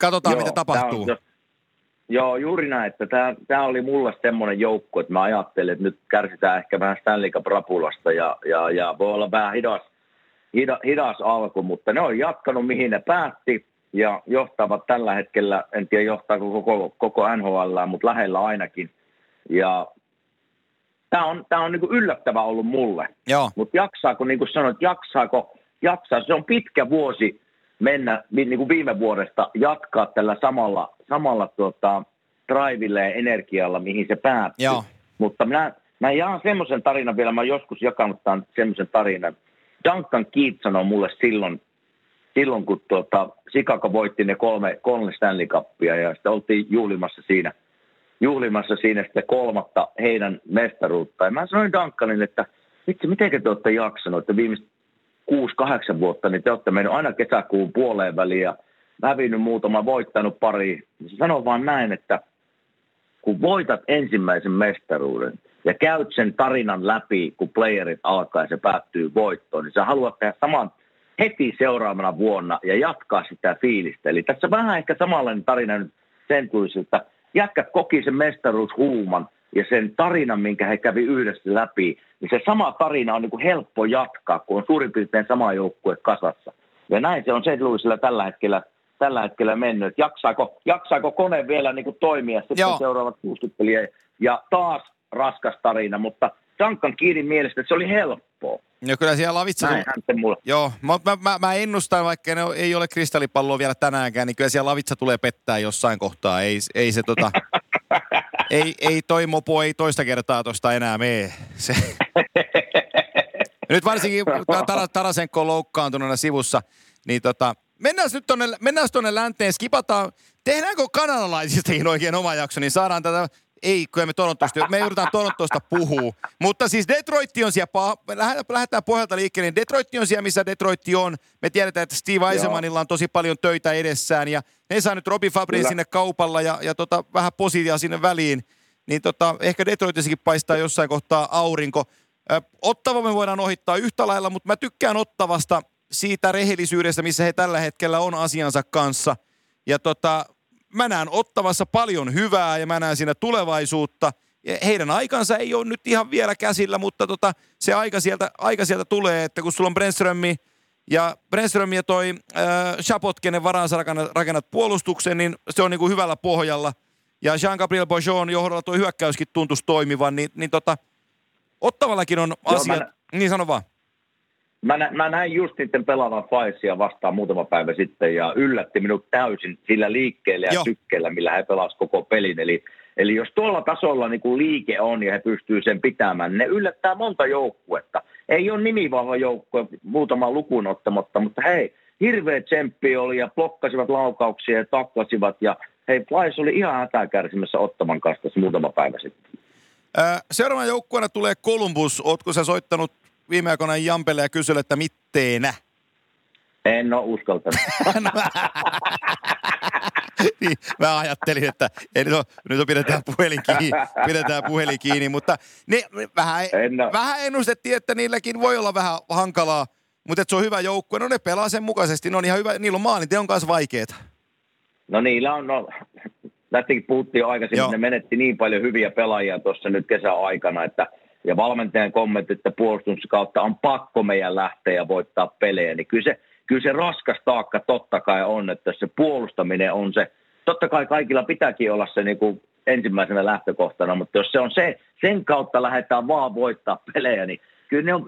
katsotaan, joo, mitä tapahtuu. On, Joo, juuri näin, että tämä, tämä oli mulle semmoinen joukko, että mä ajattelin, että nyt kärsitään ehkä vähän Stanley Cup-rapulasta ja, ja, ja voi olla vähän hidas, hidas, hidas alku, mutta ne on jatkanut mihin ne päätti ja johtavat tällä hetkellä, en tiedä johtaako koko, koko NHL, mutta lähellä ainakin. Ja tämä on, tämä on niin yllättävä ollut mulle. Mutta jaksaako, niin kuin sanoit, jaksaako, jaksaa, se on pitkä vuosi mennä niin kuin viime vuodesta, jatkaa tällä samalla, samalla tuota, drivilla ja energialla, mihin se päättyi. Joo. Mutta minä, mä jaan semmoisen tarinan vielä, mä oon joskus jakanut tämän semmoisen tarinan. Duncan Keith sanoi mulle silloin, silloin kun tuota, Chicago voitti ne kolme, kolme Stanley Cupia ja sitten oltiin juhlimassa siinä, juhlimassa siinä sitten kolmatta heidän mestaruutta. Ja mä sanoin Duncanille, että vitsi, miten te olette jaksanut, että viimeiset kuusi, kahdeksan vuotta, niin te olette mennyt aina kesäkuun puoleen väliin ja hävinnyt muutama, voittanut pari. Se sanoo vaan näin, että kun voitat ensimmäisen mestaruuden ja käyt sen tarinan läpi, kun playerit alkaa ja se päättyy voittoon, niin sä haluat tehdä saman heti seuraavana vuonna ja jatkaa sitä fiilistä. Eli tässä vähän ehkä samanlainen tarina nyt sen tulisi, että jätkät koki sen mestaruushuuman ja sen tarinan, minkä he kävi yhdessä läpi, niin se sama tarina on niin kuin helppo jatkaa, kun on suurin piirtein sama joukkue kasassa. Ja näin se on se Louisilla tällä hetkellä, tällä hetkellä mennyt. Jaksaako, jaksaako kone vielä niin kuin toimia sitten Joo. seuraavat 60 peliä. Ja taas raskas tarina, mutta Duncan Kiinin mielestä että se oli helppoa. No kyllä siellä Lavitsa... Näin hän mulle. Joo, mä, mä, mä, mä, ennustan, vaikka ne ei ole kristallipalloa vielä tänäänkään, niin kyllä siellä Lavitsa tulee pettää jossain kohtaa. Ei, ei se tota... ei, ei toi mopo ei toista kertaa tosta enää mene. Se. Nyt varsinkin Tar- Tarasenko on loukkaantuneena sivussa, niin tota, mennään nyt tonne länteen, skipataan, tehdäänkö kanadalaisistakin oikein oma jakso, niin saadaan tätä ei, kyllä me Torontosta, me joudutaan Torontosta puhua. Mutta siis Detroit on siellä, lähdetään pohjalta liikkeelle, niin Detroit on siellä, missä Detroit on. Me tiedetään, että Steve Eisenmanilla on tosi paljon töitä edessään ja ne saa nyt Robbie Fabri sinne kaupalla ja, ja tota, vähän positiaa sinne väliin. Niin tota, ehkä Detroitissakin paistaa jossain kohtaa aurinko. Ö, Ottava me voidaan ohittaa yhtä lailla, mutta mä tykkään Ottavasta siitä rehellisyydestä, missä he tällä hetkellä on asiansa kanssa. Ja tota, mä näen ottavassa paljon hyvää ja mä näen siinä tulevaisuutta. Heidän aikansa ei ole nyt ihan vielä käsillä, mutta tota, se aika sieltä, aika sieltä tulee, että kun sulla on Brenströmi ja Brenström ja toi äh, Chapot, kenen rakennat, rakennat puolustuksen, niin se on niinku hyvällä pohjalla. Ja Jean-Gabriel Bojon johdolla tuo hyökkäyskin tuntuisi toimivan, niin, niin tota, Ottavallakin on asiat. Mä... Niin sano vaan. Mä, nä, mä näin just sitten pelaavan Faisia vastaan muutama päivä sitten ja yllätti minut täysin sillä liikkeellä ja Joo. sykkeellä, millä he pelasivat koko pelin. Eli, eli jos tuolla tasolla niin kuin liike on ja he pystyy sen pitämään, niin ne yllättää monta joukkuetta. Ei ole nimivahva joukkue muutama lukuun ottamatta, mutta hei, hirveä tsemppi oli ja blokkasivat laukauksia ja taklasivat ja hei, Flyers oli ihan hätää kärsimässä ottaman kanssa muutama päivä sitten. Seuraavana joukkueena tulee Columbus. Ootko sä soittanut viime aikoina Jampelle ja kysyi, että mitteenä? En ole uskaltanut. niin, mä ajattelin, että ei, nyt, on, nyt on pidetään puhelin kiinni, pidetään puhelin kiinni mutta ne, vähän, vähän ennustettiin, että niilläkin voi olla vähän hankalaa, mutta se on hyvä joukkue. No ne pelaa sen mukaisesti, ne on ihan hyvä, niillä on maalinteon kanssa vaikeeta. No niillä on, no, tästäkin puhuttiin jo aikaisemmin, Joo. ne menetti niin paljon hyviä pelaajia tuossa nyt kesäaikana, että – ja valmentajan kommentti, että puolustuksen kautta on pakko meidän lähteä ja voittaa pelejä, niin kyllä se, kyllä se raskas taakka totta kai on, että se puolustaminen on se, totta kai kaikilla pitääkin olla se niin kuin ensimmäisenä lähtökohtana, mutta jos se on se, sen kautta lähdetään vaan voittaa pelejä, niin kyllä ne on 1-0,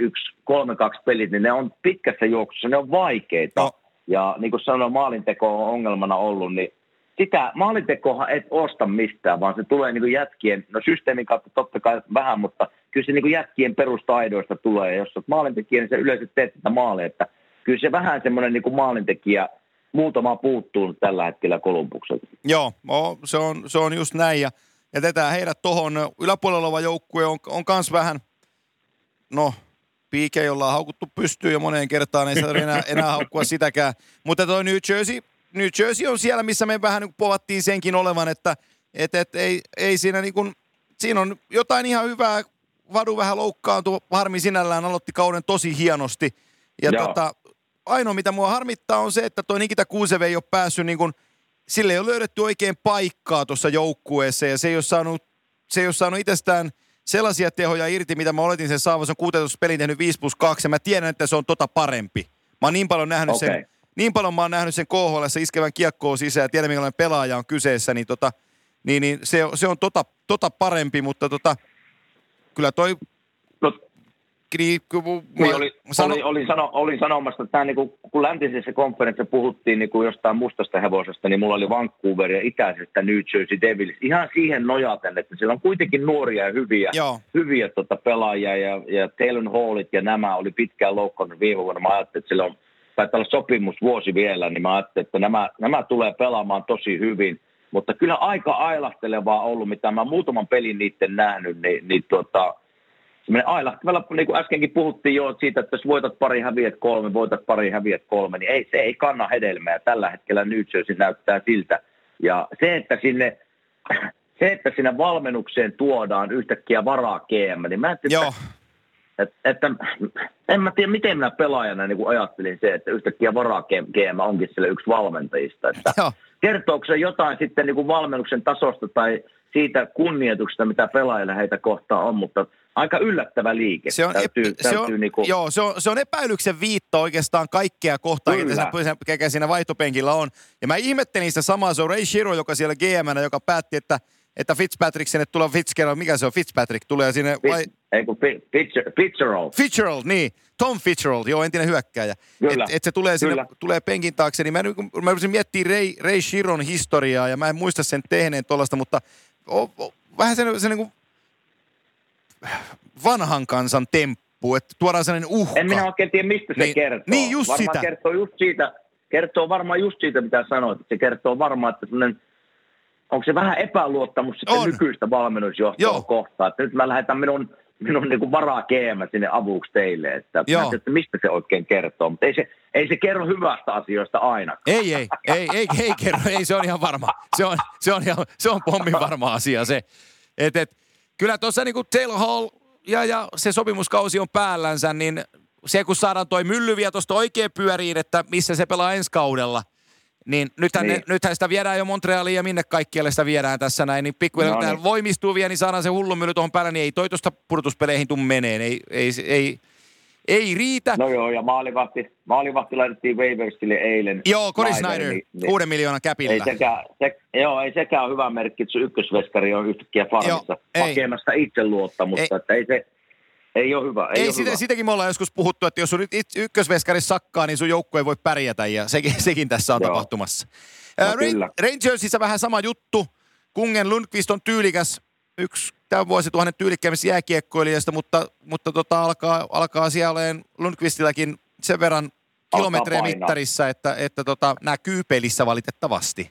2-1, 3-2 pelit, niin ne on pitkässä juoksussa, ne on vaikeita. No. Ja niin kuin sanoin, maalinteko on ongelmana ollut, niin sitä maalintekoa et osta mistään, vaan se tulee niin kuin jätkien, no systeemin kautta totta kai vähän, mutta kyllä se niin kuin jätkien perustaidoista tulee. Jos olet maalintekijä, niin se yleensä teet sitä maaleja, että kyllä se vähän semmoinen niin kuin maalintekijä muutama puuttuu tällä hetkellä Kolumbukselta. Joo, se on, se on just näin ja jätetään heidät tuohon. Yläpuolella oleva joukkue on, on kans vähän, no piike, jolla on haukuttu pystyyn jo moneen kertaan, ei saa enää, enää haukkua sitäkään. Mutta toi New Jersey New Jersey on siellä, missä me vähän niin povattiin senkin olevan, että et, et, ei, ei siinä niin kuin, siinä on jotain ihan hyvää. Vadu vähän loukkaantui, harmi sinällään aloitti kauden tosi hienosti. Ja tota, ainoa mitä mua harmittaa on se, että toi Nikita Kuusev ei ole päässyt niin kuin, sille ei ole löydetty oikein paikkaa tuossa joukkueessa ja se ei ole saanut, se ei ole saanut itsestään sellaisia tehoja irti, mitä mä oletin sen saavan. Se on 16 pelin tehnyt 5 plus 2 ja mä tiedän, että se on tota parempi. Mä oon niin paljon nähnyt okay. sen niin paljon mä oon nähnyt sen KHL iskevän kiekkoon sisään ja tiedän minkälainen pelaaja on kyseessä, niin, tota, niin, niin se, se, on tota, tota parempi, mutta tota, kyllä toi... No, niin, niin oli, sano... oli, oli, sano, olin sanomassa, että tämä, niin kuin, kun läntisessä konferenssissa puhuttiin niin kuin jostain mustasta hevosesta, niin mulla oli Vancouver ja itäisestä New Jersey Devils. Ihan siihen nojaten, että siellä on kuitenkin nuoria ja hyviä, Joo. hyviä tota, pelaajia ja, ja Taylor Hallit ja nämä oli pitkään loukkaannut viime vuonna. Mä ajattelin, että siellä on taitaa olla sopimus vuosi vielä, niin mä ajattelin, että nämä, nämä tulee pelaamaan tosi hyvin. Mutta kyllä aika ailahtelevaa ollut, mitä mä muutaman pelin niiden nähnyt, niin, niin tuota, semmoinen ailahteleva, niin kuin äskenkin puhuttiin jo siitä, että jos voitat pari häviät kolme, voitat pari häviät kolme, niin ei, se ei kanna hedelmää. Tällä hetkellä New Jersey näyttää siltä. Ja se, että sinne se, että sinne valmennukseen tuodaan yhtäkkiä varaa GM, niin mä en tiedä, että, että, en mä tiedä, miten minä pelaajana niin ajattelin se, että yhtäkkiä varaa GM onkin sille yksi valmentajista. Että kertooko se jotain sitten niin kuin valmennuksen tasosta tai siitä kunnioituksesta, mitä pelaajilla heitä kohtaa on, mutta aika yllättävä liike. Se on, täytyy, ep- täytyy se on, niinku... joo, se on, se on epäilyksen viitto oikeastaan kaikkea kohtaan, ketä siinä vaihtopenkillä on. Ja mä ihmettelin sitä samaa, se on Ray Shiro, joka siellä gm joka päätti, että että Fitzpatrick sinne tulee Fitzgerald, mikä se on, Fitzpatrick tulee sinne vai? Ei kun Fitzgerald. Fitzgerald, niin. Tom Fitzgerald, joo, entinen hyökkääjä. Että et se tulee, sinne, tulee penkin taakse, niin mä, mä yritin miettiä Ray, Ray Shiron historiaa ja mä en muista sen tehneen tuollaista, mutta o, o, vähän se, se niin kuin vanhan kansan temppu, että tuodaan sellainen uhka. En minä oikein tiedä, mistä se niin, kertoo. Niin, just varmaan sitä. kertoo just siitä, kertoo varmaan just siitä, mitä sanoit. Se kertoo varmaan, että sellainen onko se vähän epäluottamus sitten on. nykyistä valmennusjohtoa Joo. kohtaan. Että nyt mä lähetän minun, minun niin kuin varaa keemä sinne avuksi teille, että, Joo. että mistä se oikein kertoo. Mutta ei se, ei se kerro hyvästä asioista aina. Ei, ei, ei, ei, ei kerro, ei se on ihan varma. Se on, se on, ihan, se on pommin varma asia se. Et, et, kyllä tuossa niin kuin Taylor Hall ja, ja se sopimuskausi on päällänsä, niin se kun saadaan toi myllyviä tuosta oikein pyöriin, että missä se pelaa ensi kaudella, niin nythän, niin. Ne, nythän sitä viedään jo Montrealiin ja minne kaikkialle sitä viedään tässä näin, niin pikkuhiljaa no niin. voimistuu vielä, niin saadaan se hullu mylly tuohon päälle, niin ei toi tuosta pudotuspeleihin tuu meneen, ei, ei, ei, ei riitä. No joo, ja maalivahti, maalivahti laitettiin Waversille eilen. Joo, Cory Snyder, niin, niin, kuuden miljoonan käpillä. Ei sekään, se, joo, ei sekään ole hyvä merkki, että se ykkösveskari on yhtäkkiä farmissa hakemasta itseluottamusta, ei. että ei se, ei ole hyvä. Ei, ei ole sitä, hyvä. sitäkin me ollaan joskus puhuttu, että jos sun nyt ykkösveskari sakkaa, niin sun joukkue ei voi pärjätä ja sekin, sekin tässä on Joo. tapahtumassa. No, uh, Rangersissa vähän sama juttu. Kungen Lundqvist on tyylikäs, yksi tämän vuosituhannen tyylikkäimmistä jääkiekkoilijasta, mutta, mutta tota, alkaa, alkaa siellä Lundqvistillakin sen verran kilometrejä mittarissa, että, että tota, näkyy pelissä valitettavasti.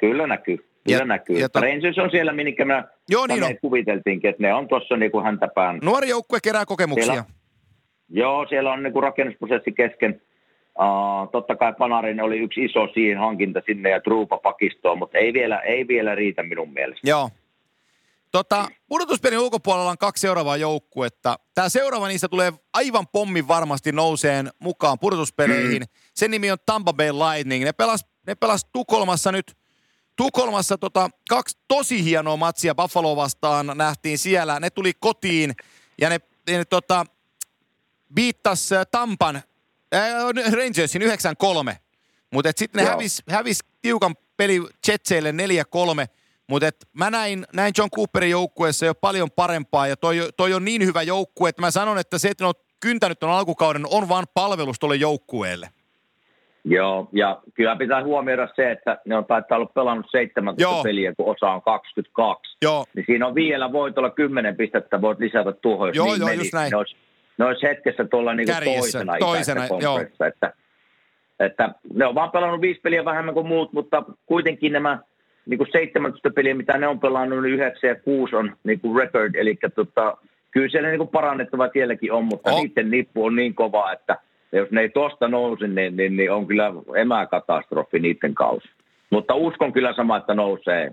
Kyllä näkyy. Kyllä ja, näkyy. Ja to... Rangers on siellä, minkä me Joo, niin on. kuviteltiinkin, että ne on tuossa niin kuin häntäpään. Nuori joukkue kerää kokemuksia. Siellä, joo, siellä on niin kuin rakennusprosessi kesken. Uh, totta kai Panarin oli yksi iso siihen hankinta sinne ja Truupa pakistoon, mutta ei vielä, ei vielä riitä minun mielestä. Joo. Tota, pudotuspelin ulkopuolella on kaksi seuraavaa joukkuetta. Tämä seuraava niistä tulee aivan pommin varmasti nouseen mukaan pudotuspeleihin. Mm. Sen nimi on Tampa Bay Lightning. Ne pelas, ne pelas Tukholmassa nyt Tukholmassa tota, kaksi tosi hienoa matsia Buffalo vastaan nähtiin siellä. Ne tuli kotiin ja ne, ne tota, biittas äh, Tampan äh, Rangersin 9-3. Mutta sitten ne hävis, hävis tiukan peli Jetseille 4-3. Mutta mä näin, näin John Cooperin joukkueessa jo paljon parempaa ja toi, toi on niin hyvä joukkue, että mä sanon, että se, että ne on kyntänyt ton alkukauden, on vaan palvelus tuolle joukkueelle. Joo, ja kyllä pitää huomioida se, että ne on taitaa ollut pelannut 17 Joo. peliä, kun osa on 22. Joo. Niin siinä on vielä, voit olla 10 pistettä, voit lisätä tuohon, jos joo, niin joo, meni. Just näin. Ne olisi, ne olisi hetkessä tuolla niin toisena, toisena joo. Että, että ne on vaan pelannut viisi peliä vähemmän kuin muut, mutta kuitenkin nämä niin kuin 17 peliä, mitä ne on pelannut, niin 9 ja 6 on niin kuin record, eli tota, kyllä siellä niin kuin parannettava sielläkin on, mutta oh. niiden nippu on niin kova, että – ja jos ne ei tuosta nousi, niin, niin, niin on kyllä emäkatastrofi niiden kausi. Mutta uskon kyllä sama, että nousee.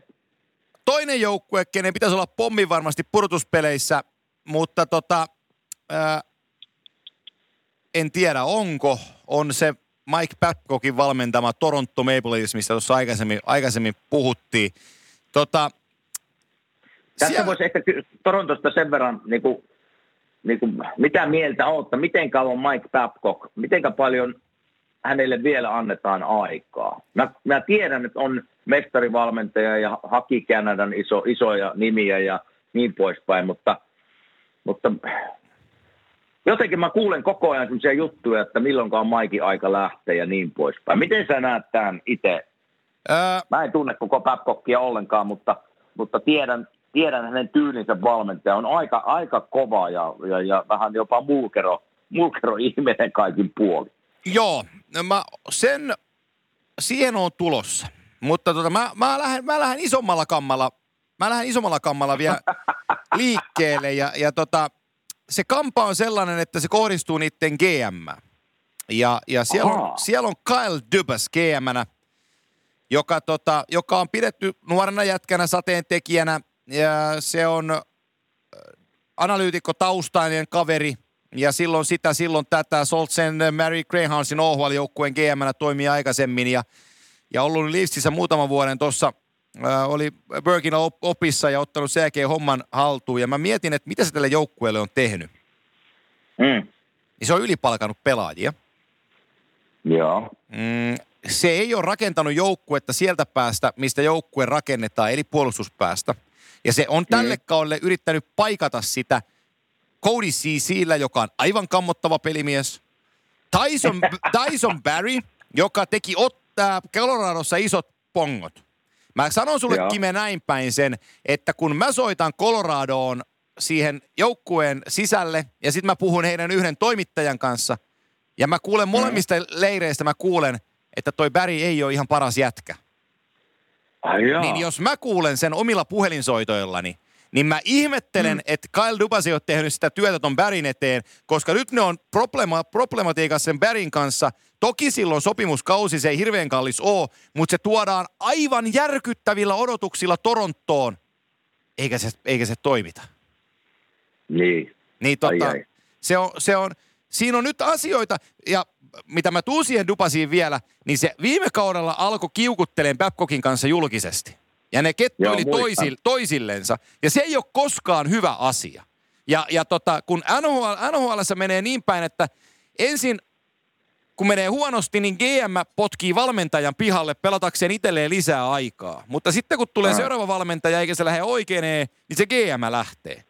Toinen joukkue, kenen pitäisi olla pommin varmasti pudotuspeleissä, mutta tota, ää, en tiedä onko, on se Mike Babcockin valmentama Toronto Maple Leafs, mistä tuossa aikaisemmin, aikaisemmin puhuttiin. Tota, Tässä siellä... voisi ehkä Torontosta sen verran niin kuin niin kuin, mitä mieltä olette, miten kauan Mike Babcock, miten paljon hänelle vielä annetaan aikaa. Mä, mä tiedän, että on mestarivalmentaja ja haki Kanadan iso, isoja nimiä ja niin poispäin, mutta, mutta jotenkin mä kuulen koko ajan sellaisia juttuja, että milloinkaan Maikin aika lähtee ja niin poispäin. Miten sä näet tämän itse? Öö... Mä en tunne koko Babcockia ollenkaan, mutta, mutta tiedän, tiedän hänen tyylinsä valmentaja. On aika, aika kova ja, ja, ja vähän jopa mulkero, mulkero ihminen kaikin puoli. Joo, mä sen, siihen on tulossa. Mutta tota, mä, mä, lähden, mä lähden isommalla kammalla, mä lähden isommalla kammalla vielä liikkeelle ja, ja tota, se kampa on sellainen, että se kohdistuu niiden GM. Ja, ja siellä, on, siellä on Kyle Dubas gm joka, tota, joka on pidetty nuorena jätkänä sateentekijänä. Ja se on analyytikko taustainen kaveri, ja silloin sitä, silloin tätä. Soltsen Mary Greyhoundsin OHL-joukkueen gm toimii aikaisemmin, ja, ja ollut Leafsissä muutaman vuoden tuossa – äh, oli Bergin opissa ja ottanut sen jälkeen homman haltuun. Ja mä mietin, että mitä se tälle joukkueelle on tehnyt. Mm. Niin se on ylipalkanut pelaajia. Joo. Mm, se ei ole rakentanut joukkuetta sieltä päästä, mistä joukkue rakennetaan, eli puolustuspäästä. Ja se on tälle mm. kaudelle yrittänyt paikata sitä Cody Cecillä, joka on aivan kammottava pelimies. Tyson, Tyson Barry, joka teki ottaa Coloradossa isot pongot. Mä sanon sulle Joo. Kime näin päin sen, että kun mä soitan Coloradoon siihen joukkueen sisälle ja sitten mä puhun heidän yhden toimittajan kanssa ja mä kuulen molemmista mm. leireistä, mä kuulen, että toi Barry ei ole ihan paras jätkä. Ai niin jos mä kuulen sen omilla puhelinsoitoillani, niin mä ihmettelen, mm. että Kyle Dubas ei ole tehnyt sitä työtä ton Bärin eteen, koska nyt ne on problema, problematiikassa sen Bärin kanssa. Toki silloin sopimuskausi, se ei hirveän kallis ole, mutta se tuodaan aivan järkyttävillä odotuksilla Torontoon, eikä se, eikä se toimita. Niin. Niin tota, ai, ai. Se on, se on, siinä on nyt asioita, ja mitä mä tuun siihen Dupasiin vielä, niin se viime kaudella alkoi kiukutteleen Babcockin kanssa julkisesti. Ja ne kettuili toisil, toisillensa. Ja se ei ole koskaan hyvä asia. Ja, ja tota, kun NHL, NHL menee niin päin, että ensin kun menee huonosti, niin GM potkii valmentajan pihalle pelatakseen itselleen lisää aikaa. Mutta sitten kun tulee seuraava valmentaja eikä se lähde oikeeneen, niin se GM lähtee.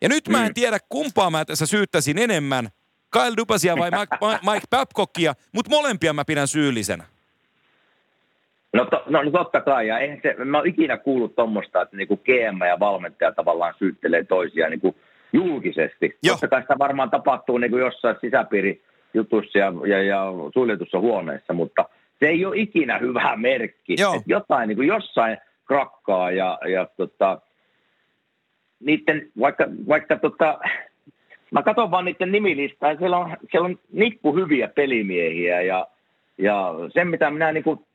Ja nyt mä en mm. tiedä, kumpaa mä tässä syyttäisin enemmän, Kyle Dupasia vai Mike, Mike Babcockia, mutta molempia mä pidän syyllisenä. No, to, no, no totta kai, ja eihän se, mä oon ikinä kuullut tuommoista, että niinku GM ja valmentaja tavallaan syyttelee toisiaan niinku julkisesti. Joo. Totta kai sitä varmaan tapahtuu niinku jossain sisäpiirijutussa ja, ja, ja suljetussa huoneessa, mutta se ei ole ikinä hyvä merkki. Joo. Että jotain niinku jossain krakkaa ja, ja tota, niiden, vaikka, vaikka tota, mä katson vaan niiden nimilistaa, ja siellä on, siellä on nippu hyviä pelimiehiä ja, ja sen mitä minä niinku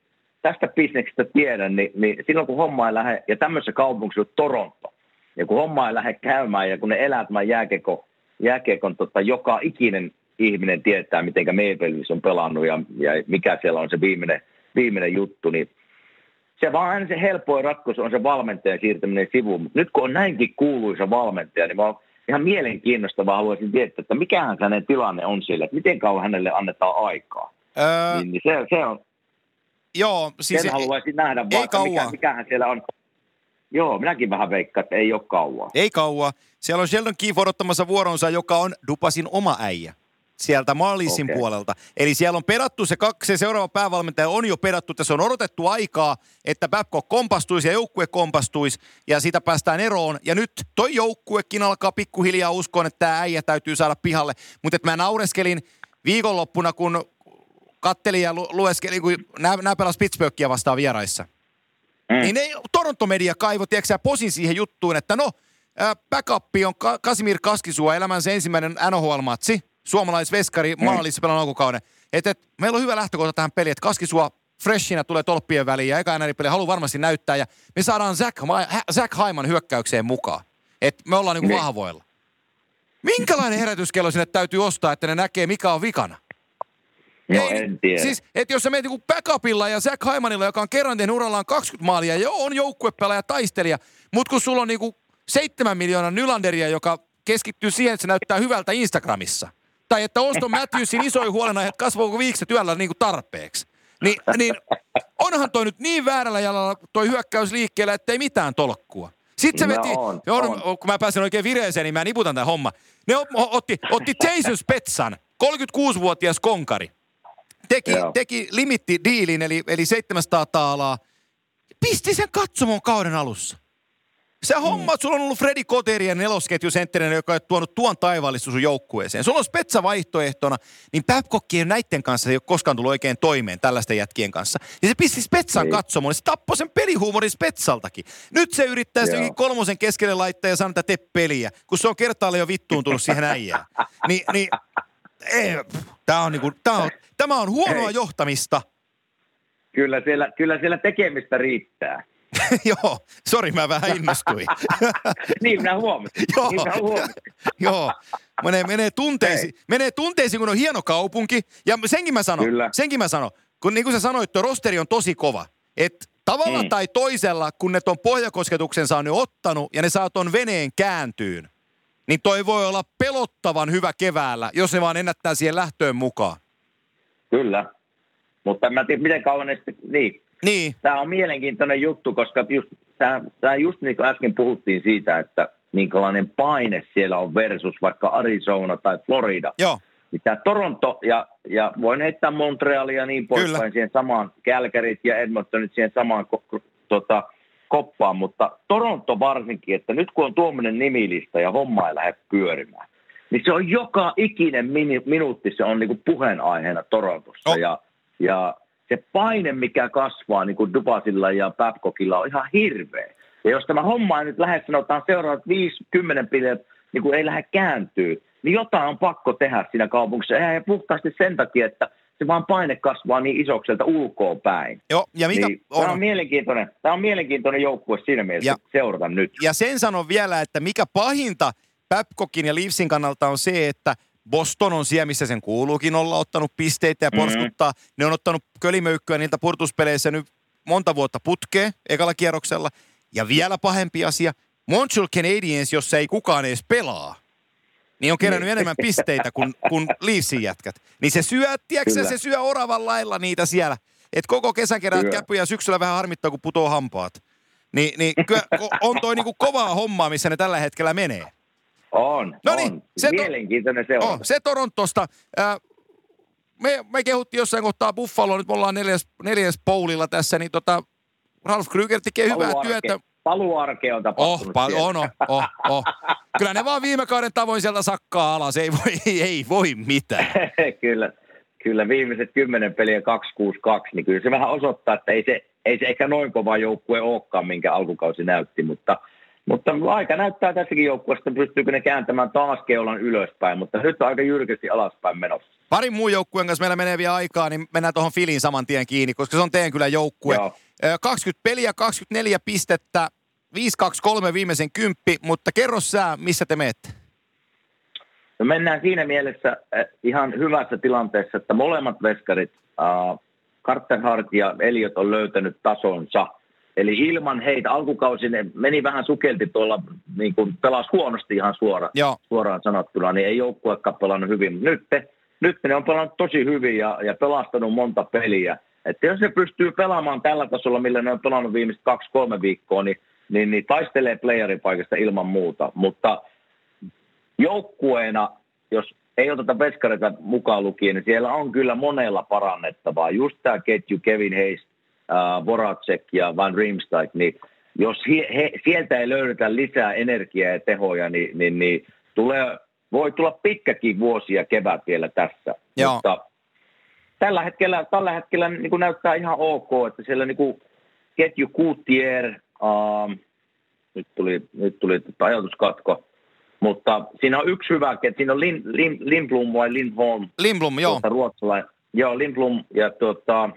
tästä bisneksestä tiedän, niin, niin silloin kun homma ei lähde, ja tämmöisessä kaupungissa on Toronto, ja kun homma ei lähde käymään, ja kun ne elää tämän jääkekon, jääkekon tota, joka ikinen ihminen tietää, miten Maple on pelannut ja, ja mikä siellä on se viimeinen, viimeinen juttu, niin se vaan aina se helpoin ratkaisu on se valmentajan siirtäminen sivuun. Mutta nyt kun on näinkin kuuluisa valmentaja, niin mä oon ihan mielenkiinnostavaa haluaisin tietää, että mikähän hänen tilanne on siellä, että miten kauan hänelle annetaan aikaa. Öö, niin, niin se, se, on, Joo, siis... Sen haluaisin nähdä, ei kauan. Mikä, mikähän siellä on. Joo, minäkin vähän veikkaan, että ei ole kauan. Ei kauan. Siellä on Sheldon Keefe odottamassa vuoronsa, joka on Dupasin oma äijä sieltä Marlisin okay. puolelta. Eli siellä on perattu se kaksi, se seuraava päävalmentaja on jo perattu, että se on odotettu aikaa, että Babcock kompastuisi ja joukkue kompastuisi ja siitä päästään eroon. Ja nyt toi joukkuekin alkaa pikkuhiljaa uskoa, että tämä äijä täytyy saada pihalle. Mutta mä naureskelin viikonloppuna, kun kattelin ja lu- lueskelin, kun nämä, pelasivat Pittsburghia vastaan vieraissa. Mm. Niin ne Toronto-media kaivo, tiedätkö posin siihen juttuun, että no, backup on Ka- Kasimir Kaskisua, elämänsä ensimmäinen NHL-matsi, suomalaisveskari, mm. maalissa pelannut alkukauden. Että et, meillä on hyvä lähtökohta tähän peliin, että Kaskisua freshinä tulee tolppien väliin ja eka peli haluaa varmasti näyttää ja me saadaan Zach, Zach Haiman hyökkäykseen mukaan. Että me ollaan niinku mm. vahvoilla. Minkälainen herätyskello sinne täytyy ostaa, että ne näkee mikä on vikana? No Ei, en tiedä. Siis, että jos sä menet niinku backupilla ja Zach Haimanilla, joka on kerran tehnyt urallaan 20 maalia ja on joukkuepelaaja taistelija, mutta kun sulla on niinku 7 miljoonaa Nylanderia, joka keskittyy siihen, että se näyttää hyvältä Instagramissa. Tai että Oston Matthewsin isoin huolenaihe, että kasvaako viikset työllä niinku tarpeeksi. Ni, niin onhan toi nyt niin väärällä jalalla toi hyökkäys liikkeellä, että ei mitään tolkkua. Sitten se No veti, on, on, on. kun mä pääsen oikein vireeseen, niin mä niputan tämän homma. Ne ot- otti, otti Jason Spetsan, 36-vuotias konkari. Teki, Joo. teki limittidiilin, eli, eli 700 taalaa. Pisti sen katsomon kauden alussa. Se homma, että sulla on ollut Freddy Koterien nelosketjusentterinä, joka on tuonut tuon taivaallista sun joukkueeseen. Sulla on Spetsa vaihtoehtona, niin Babcock ei näiden kanssa ei ole koskaan tullut oikein toimeen tällaisten jätkien kanssa. Ja se pisti Spetsan Ei. katsomoon, niin se tappoi sen pelihuumorin Spetsaltakin. Nyt se yrittää sen kolmosen keskelle laittaa ja sanoa, että tee peliä, kun se on kertaalle jo vittuuntunut siihen äijään. Ni, niin, ei, tää on niinku, tää on, tämä on huonoa Ei. johtamista. Kyllä siellä, kyllä siellä tekemistä riittää. Joo, sori mä vähän innostuin. niin minä huomasin. Joo. Niin minä huomasin. Joo. Menee, menee, tunteisiin, menee tunteisiin, kun on hieno kaupunki. Ja senkin mä sanon, Kyllä. senkin mä sanon. Kun niin kuin sä sanoit, tuo rosteri on tosi kova. Että tavalla Mm. tai toisella, kun ne ton pohjakosketuksen saa nyt ottanut ja ne saa ton veneen kääntyyn, niin toi voi olla pelottavan hyvä keväällä, jos ne vaan ennättää siihen lähtöön mukaan. Kyllä. Mutta en mä tiedä, miten kauan ne sitten, niin. Niin, Tämä on mielenkiintoinen juttu, koska just, tämä, tämä just niin kuin äsken puhuttiin siitä, että minkälainen paine siellä on versus vaikka Arizona tai Florida. joo, Niin tämä Toronto ja, ja voin heittää Montrealia ja niin poispäin siihen samaan, Calgaryt ja Edmontonit siihen samaan ko, ko- tota, koppaan, mutta Toronto varsinkin, että nyt kun on tuommoinen nimilista ja homma ei lähde pyörimään, niin se on joka ikinen minuutti, se on niinku puheenaiheena Torontossa Oh. ja, ja se paine, mikä kasvaa niin kuin Dubasilla ja Babcockilla on ihan hirveä. Ja jos tämä homma ei nyt lähde, sanotaan seuraavat 5-10 pileet, niin kuin ei lähde kääntyy, niin jotain on pakko tehdä siinä kaupungissa. Eihän puhtaasti sen takia, että se vaan paine kasvaa niin isokselta ulkoa päin. joo. Ja mikä Niin, on, Tämä on mielenkiintoinen, tämä on mielenkiintoinen joukkue siinä mielessä, Ja- seurata nyt. ja sen sanon vielä, että mikä pahinta Babcockin ja Leafsin kannalta on se, että Boston on siellä, missä sen kuuluukin olla ottanut pisteitä ja Mhm. porskuttaa. Ne on ottanut kölimöykkyä niiltä purtuspeleissä nyt monta vuotta putkeen ekalla kierroksella. Ja vielä pahempi asia, Montreal Canadiens, jossa ei kukaan edes pelaa, niin on kerännyt Niin. enemmän pisteitä kuin, kuin Leafsin jätkät. Niin se syö, tiedätkö, se syö oravan lailla niitä siellä. Et koko kesän keräät Kyllä. käpyjä ja syksyllä vähän harmittaa, kun putoo hampaat. Niin, niin kyllä on toi niinku kovaa hommaa, missä ne tällä hetkellä menee. On, No niin, on. se to- Mielenkiintoinen seurata. Oh, se Torontosta. Me, me kehuttiin jossain kohtaa Buffalo, nyt me ollaan neljäs, neljäs poulilla tässä, niin tota, Ralf Kryger tekee hyvää Paluarke- työtä. Paluarke on Oh, tapahtunut pa- siellä. on, on, oh, oh. Kyllä ne vaan viime kauden tavoin sieltä sakkaa alas, ei voi, ei voi mitään. kyllä, kyllä viimeiset kymmenen peliä 262, niin kyllä se vähän osoittaa, että ei se, ei se ehkä noin kova joukkue olekaan, minkä alkukausi näytti, mutta, mutta aika näyttää tässäkin joukkueesta, pystyykö ne kääntämään taas keulan ylöspäin, mutta nyt on aika jyrkästi alaspäin menossa. Parin muun joukkueen kanssa meillä menee vielä aikaa, niin mennään tuohon Filin saman tien kiinni, koska se on teidän kyllä joukkue. Joo. Ö, 20 peliä, 24 pistettä, 5-2-3 viimeisen kymppi, mutta kerro sä, missä te menette? No mennään siinä mielessä äh, ihan hyvässä tilanteessa, että molemmat veskarit, äh, Carter Hart ja Eliot on löytänyt tasonsa. Eli ilman heitä alkukausi ne meni vähän sukelti tuolla, niin kuin pelas huonosti ihan suora, Joo. suoraan sanottuna, niin ei joukkuekaan pelannut hyvin. Mutta nyt, nyt ne on pelannut tosi hyvin ja, ja pelastanut monta peliä. Että jos ne pystyy pelaamaan tällä tasolla, millä ne on pelannut viimeiset kaksi-kolme viikkoa, niin, niin, niin taistelee playeripaikasta ilman muuta. Mutta joukkueena, jos ei oteta veskareita mukaan lukien, niin siellä on kyllä monella parannettavaa. Just tämä ketju Kevin Hayes, äh, Voracek ja Van Riemsdyk, niin jos he, he, sieltä ei löydetä lisää energiaa ja tehoja, niin, niin, niin tulee, voi tulla pitkäkin vuosia kevät vielä tässä. Joo. Mutta tällä hetkellä, tällä hetkellä niin kuin näyttää ihan ok, että siellä niin kuin ketju Coutier, ähm, nyt tuli, nyt tuli tota ajatuskatko, mutta siinä on yksi hyvä, että siinä on Lin, Lin, Lindblom vai Lindholm, Lindblom, joo. tuota, ruotsalainen. Joo, Lindblom ja tuota,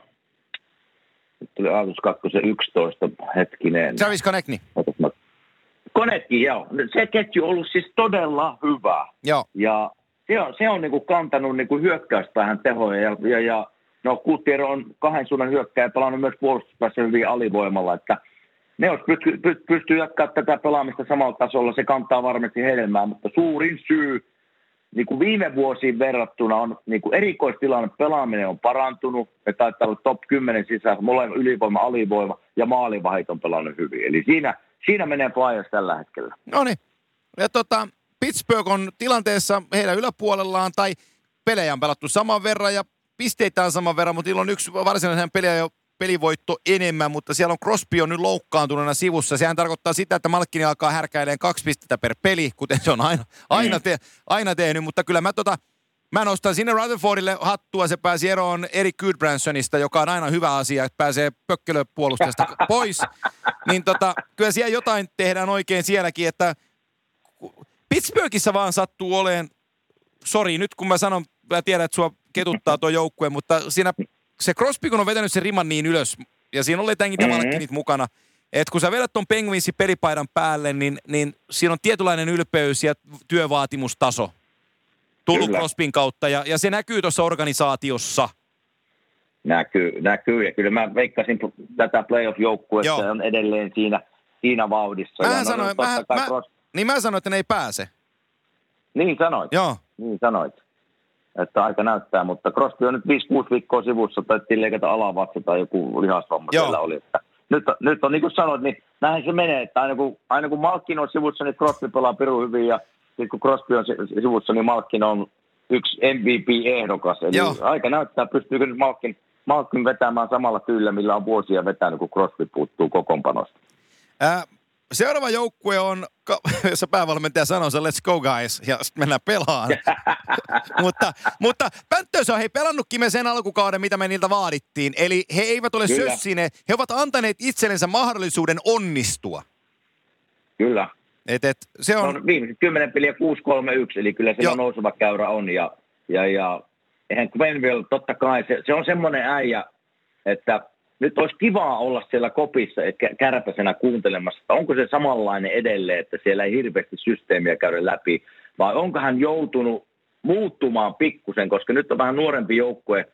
tuli ajatuskatko se 11 hetkinen. Travis mä- Konetkin, joo. Se ketju on ollut siis todella hyvä. joo. Ja se on, se on niin kuin kantanut niin kuin hyökkäyspäähän tehoja. Ja, ja, ja no Kuttiero on kahden suunnan hyökkäjä pelannut myös puolustuspäässä hyvin alivoimalla. Että ne jos pystyy, py- pystyy jatkaa tätä pelaamista samalla tasolla, se kantaa varmasti hedelmää. Mutta suurin syy niin kuin viime vuosiin verrattuna on niin kuin erikoistilanne pelaaminen on parantunut. Me taitaa olla top 10 sisällä, molemmat ylivoima, alivoima ja maalivahit on pelannut hyvin. Eli siinä, siinä menee Flyers tällä hetkellä. No niin. Ja tota, Pittsburgh on tilanteessa heidän yläpuolellaan, tai pelejä on pelattu saman verran ja pisteitä on saman verran, mutta niillä on yksi varsinainen peliä jo pelivoitto enemmän, mutta siellä on Crosby on nyt loukkaantuneena sivussa. Sehän tarkoittaa sitä, että Malkkini alkaa härkäilemään kaksi pistettä per peli, kuten se on aina, aina, te, aina tehnyt, mutta kyllä mä tota, Mä nostan sinne Rutherfordille hattua, se pääsi eroon Eric Goodbransonista, joka on aina hyvä asia, että pääsee pökkelöpuolustajasta pois. Niin tota, kyllä siellä jotain tehdään oikein sielläkin, että Pittsburghissa vaan sattuu oleen, sori nyt kun mä sanon, mä tiedän, että sua ketuttaa tuo joukkue, mutta siinä se Crosby, kun on vetänyt sen riman niin ylös, ja siinä oli tämänkin mm-hmm. mukana, että kun sä vedät ton Penguinsin pelipaidan päälle, niin, niin siinä on tietynlainen ylpeys ja työvaatimustaso tullut kyllä. Crospin kautta, ja, ja se näkyy tuossa organisaatiossa. Näkyy, näkyy, ja kyllä mä veikkasin tätä playoff-joukkuetta on edelleen siinä, siinä vauhdissa. Mä sanoin, no, mä, mä, Cross... niin mä sanoin, että ne ei pääse. Niin sanoit. Joo. Niin sanoit että aika näyttää, mutta Crosby on nyt 5-6 viikkoa sivussa, tai leikata alavatsa tai joku lihasvamma Joo. siellä oli. Että nyt, nyt on niin kuin sanoit, niin näin se menee, että aina kun, aina kun Malkin on sivussa, niin Crosby pelaa piru hyvin, ja sitten kun Crosby on sivussa, niin Malkin on yksi MVP-ehdokas. Eli Joo. aika näyttää, pystyykö nyt Malkin, Malkin vetämään samalla tyylillä, millä on vuosia vetänyt, kun Crosby puuttuu kokoonpanosta. Äh, Seuraava joukkue on, jossa päävalmentaja sanoo se let's go guys, ja sitten mennään pelaan. mutta, mutta Panthers on hei pelannutkin me sen alkukauden, mitä me niiltä vaadittiin. Eli he eivät ole Kyllä. sössineet, he ovat antaneet itsellensä mahdollisuuden onnistua. Kyllä. Et, et, se on... No, viimeiset 10 peliä 6-3-1, eli kyllä se on nouseva käyrä on. Ja, ja, ja eihän Quenville, totta kai, se, se on semmoinen äijä, että nyt olisi kivaa olla siellä kopissa että kärpäsenä kuuntelemassa, että onko se samanlainen edelleen, että siellä ei hirveästi systeemiä käydä läpi, vai onko hän joutunut muuttumaan pikkusen, koska nyt on vähän nuorempi joukkue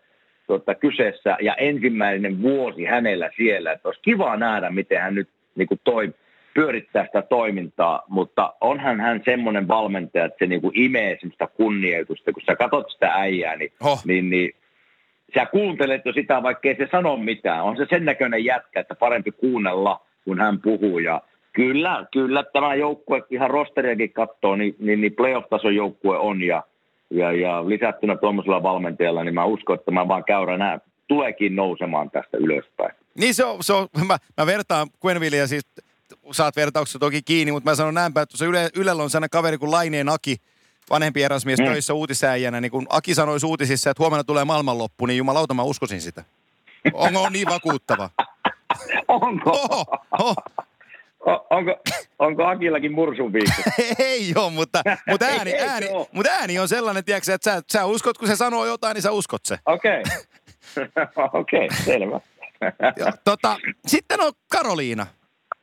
tuota, kyseessä ja ensimmäinen vuosi hänellä siellä, että olisi kivaa nähdä, miten hän nyt niin kuin toi, pyörittää sitä toimintaa, mutta onhan hän semmoinen valmentaja, että se niin kuin imee semmoista kunnioitusta, kun sä katsot sitä äijää, niin, oh. niin, niin sä kuuntelet jo sitä, vaikka ei se sano mitään. On se sen näköinen jätkä, että parempi kuunnella, kun hän puhuu. Ja kyllä, kyllä tämä joukkue ihan rosteriakin katsoo, niin, niin, niin playoff-tason joukkue on. Ja, ja, ja lisättynä tuommoisella valmentajalla, niin mä uskon, että mä vaan käyrän nämä tuleekin nousemaan tästä ylöspäin. Niin se on, se on mä, mä vertaan Quenvillea siis, saat vertauksessa toki kiinni, mutta mä sanon näinpä, että se Yle, Ylellä on sellainen kaveri kuin Laineen Aki, vanhempi erasmies mm. töissä uutisäijänä, niin kun Aki sanoi uutisissa, että huomenna tulee maailmanloppu, niin jumalauta mä uskoisin sitä. Onko niin vakuuttava? Onko? Oho, oho. onko, onko Akillakin mursun viikko? Ei ole, mutta, mutta, ääni, ääni, mutta ääni on sellainen, tiedätkö, että sä, sä uskot, kun se sanoo jotain, niin sä uskot se. Okei, okay. okei, okay, selvä. tota, sitten on Karoliina.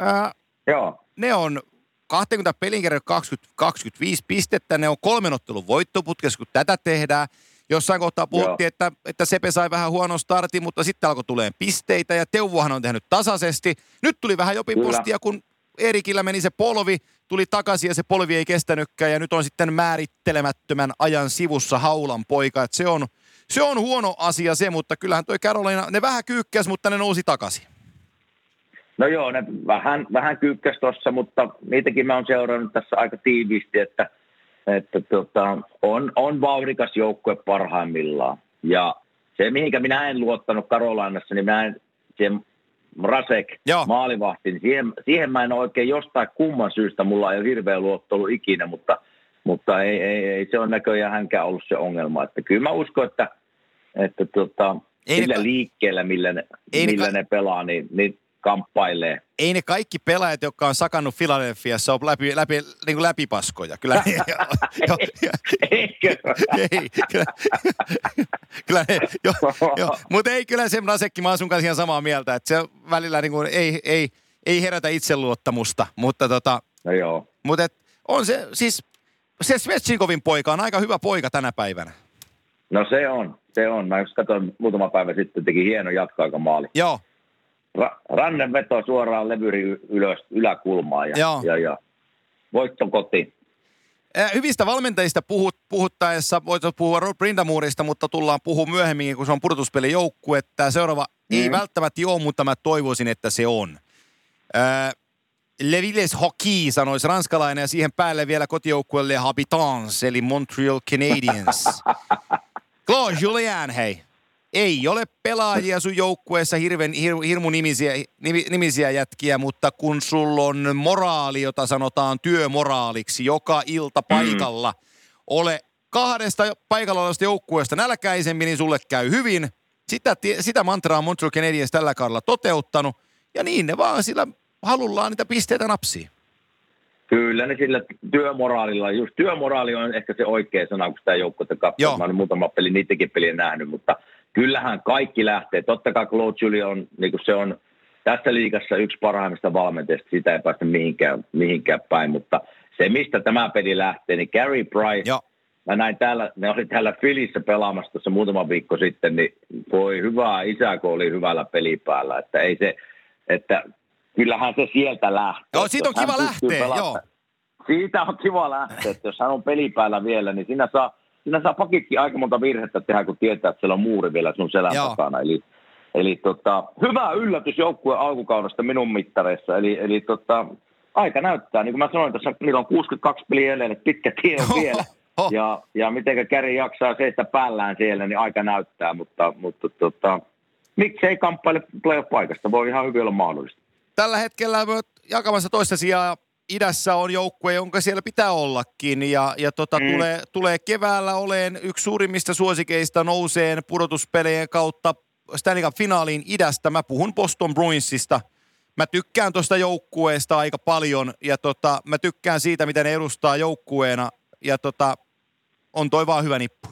Äh, Joo. Ne on 20 pelin kerran 20, 25 pistettä. Ne on kolmen ottelun voittoputkessa, kun tätä tehdään. Jossain kohtaa puhuttiin, että, että Sepe sai vähän huonon startin, mutta sitten alkoi tulee pisteitä ja Teuvohan on tehnyt tasaisesti. Nyt tuli vähän jopipostia, kun Erikillä meni se polvi, tuli takaisin ja se polvi ei kestänytkään ja nyt on sitten määrittelemättömän ajan sivussa haulan poika. Et se, on, se on huono asia se, mutta kyllähän toi Carolina, ne vähän kyykkäs, mutta ne nousi takaisin. No joo, ne vähän, vähän kyykkäs tuossa, mutta niitäkin mä oon seurannut tässä aika tiiviisti, että, että tota, on, on vauhdikas joukkue parhaimmillaan. Ja se, mihinkä minä en luottanut Karolainassa, niin mä en, siihen Rasek, Joo. maalivahti, niin siihen, siihen mä en oikein jostain kumman syystä, mulla ei ole hirveä luotto ollut ikinä, mutta, mutta ei, ei, ei, se on näköjään hänkään ollut se ongelma. Että kyllä mä uskon, että, että tota, ei sillä ne, liikkeellä, millä ne, millä ne, ne pelaa, niin, niin kamppailee. Ei ne kaikki pelaajat, jotka on sakannut Filadelfiassa, ole läpi, läpi, niin kuin läpipaskoja. Kyllä ne, jo, jo, Eikö? Ei, kyllä, kyllä ne, jo, jo. Mutta ei kyllä se Nasekki, mä oon sun kanssa ihan samaa mieltä, että se välillä niin kuin ei, ei, ei herätä itseluottamusta, mutta tota, no joo. Mutta et, on se, siis se Svetschikovin poika on aika hyvä poika tänä päivänä. No se on, se on. Mä jos katsoin muutama päivä sitten, teki hieno jatkoaikamaali. Joo, ra- rannenveto suoraan levyri ylös, yläkulmaan ja, Joo. ja, ja voitto kotiin. Hyvistä valmentajista puhut, puhuttaessa, voit puhua Rod Brindamourista, mutta tullaan puhua myöhemmin, kun se on pudotuspelijoukkue. Tämä seuraava mm. ei välttämättä ole, mutta mä toivoisin, että se on. Ää, Levilles Hockey, sanoisi ranskalainen, ja siihen päälle vielä kotijoukkueelle Habitants, eli Montreal Canadiens. Claude Julien, hei. Ei ole pelaajia sun joukkueessa hirven, hir, hirmu nimisiä, nimisiä jätkiä, mutta kun sulla on moraali, jota sanotaan työmoraaliksi, joka ilta mm. paikalla, mm. ole kahdesta paikalla olevasta joukkueesta nälkäisemmin, niin sulle käy hyvin. Sitä, sitä mantraa on Montreal Canadiens tällä kaudella toteuttanut, ja niin ne vaan sillä halullaan niitä pisteitä napsii. Kyllä, ne sillä työmoraalilla, just työmoraali on ehkä se oikea sana, kun sitä joukkuetta katsoo. Mä olen muutama peli, niitäkin peliä nähnyt, mutta kyllähän kaikki lähtee. Totta kai Claude Julien on, niin kuin se on tässä liigassa yksi parhaimmista valmentajista, sitä ei päästä mihinkään, mihinkään päin, mutta se, mistä tämä peli lähtee, niin Gary Price, Joo. mä näin täällä, ne oli täällä Filissä pelaamassa tuossa muutama viikko sitten, niin voi hyvää isä, kun oli hyvällä pelipäällä, että ei se, että kyllähän se sieltä lähtee. Joo, siitä on kiva lähteä, joo. Siitä on kiva lähteä, että jos hän on pelipäällä vielä, niin siinä saa, siinä saa pakitkin aika monta virhettä tehdä, kun tietää, että siellä on muuri vielä sun selän joo. takana. Eli, eli tota, hyvä yllätys joukkueen alkukaudesta minun mittareissa. Eli, eli tota, aika näyttää, niin kuin mä sanoin tässä, niillä on 62 peliä edelleen, pitkä tie on vielä. Oh. Ja, ja miten Käri jaksaa seistä päällään siellä, niin aika näyttää, mutta, mutta tota, miksei kamppaile playoff-paikasta, voi ihan hyvin olla mahdollista tällä hetkellä jakamassa toista sijaa idässä on joukkue, jonka siellä pitää ollakin. Ja, ja tota, mm. tulee, tulee keväällä oleen yksi suurimmista suosikeista nouseen pudotuspelien kautta Stanley Cup-finaaliin idästä. Mä puhun Boston Bruinsista. Mä tykkään tuosta joukkueesta aika paljon ja tota, mä tykkään siitä, miten ne edustaa joukkueena. Ja tota, on toi vaan hyvä nippu.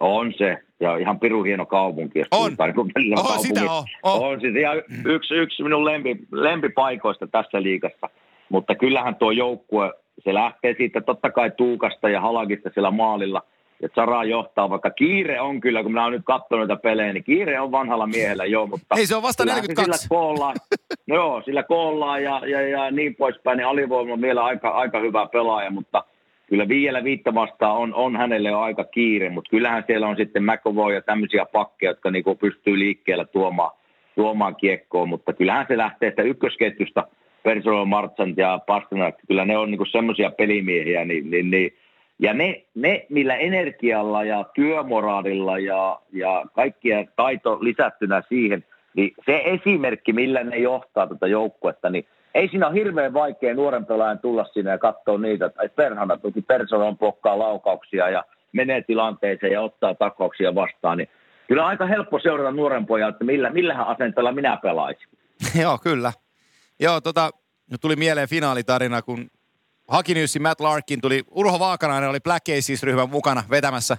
On se. Ja ihan pirun hieno kaupunki. On. Niin on, sitä on. On, on siis ihan yksi, yksi minun lempi, lempipaikoista tässä liikassa. Mutta kyllähän tuo joukkue, se lähtee siitä totta kai Tuukasta ja Halagista siellä maalilla. Ja Sara johtaa, vaikka kiire on kyllä, kun minä olen nyt katsonut näitä pelejä, niin kiire on vanhalla miehellä jo, mutta... Ei se on vasta 42. Sillä koolla, no joo, sillä koolla ja, ja, ja, niin poispäin, niin alivoima on vielä aika, aika hyvä pelaaja, mutta – kyllä vielä viittä vastaan on, on hänelle jo aika kiire, mutta kyllähän siellä on sitten McAvoy ja tämmöisiä pakkeja, jotka niinku pystyy liikkeellä tuomaan, tuomaan kiekkoon, mutta kyllähän se lähtee että ykkösketjusta Persolo, Marchant ja Pasternak, kyllä ne on niinku semmoisia pelimiehiä, niin, niin, niin ja ne, ne, millä energialla ja työmoraalilla ja, ja kaikkia taito lisättynä siihen, niin se esimerkki, millä ne johtaa tätä joukkuetta, niin ei siinä ole hirveän vaikea nuoren pelaajan tulla sinne ja katsoa niitä, että perhana toki on pokkaa laukauksia ja menee tilanteeseen ja ottaa takauksia vastaan, niin kyllä aika helppo seurata nuoren pojan, että millä, millähän asenteella minä pelaisin. Joo, kyllä. Joo, tota, tuli mieleen finaalitarina, kun Hakinyyssi Matt Larkin tuli, Urho Vaakanainen oli Black Aces-ryhmän mukana vetämässä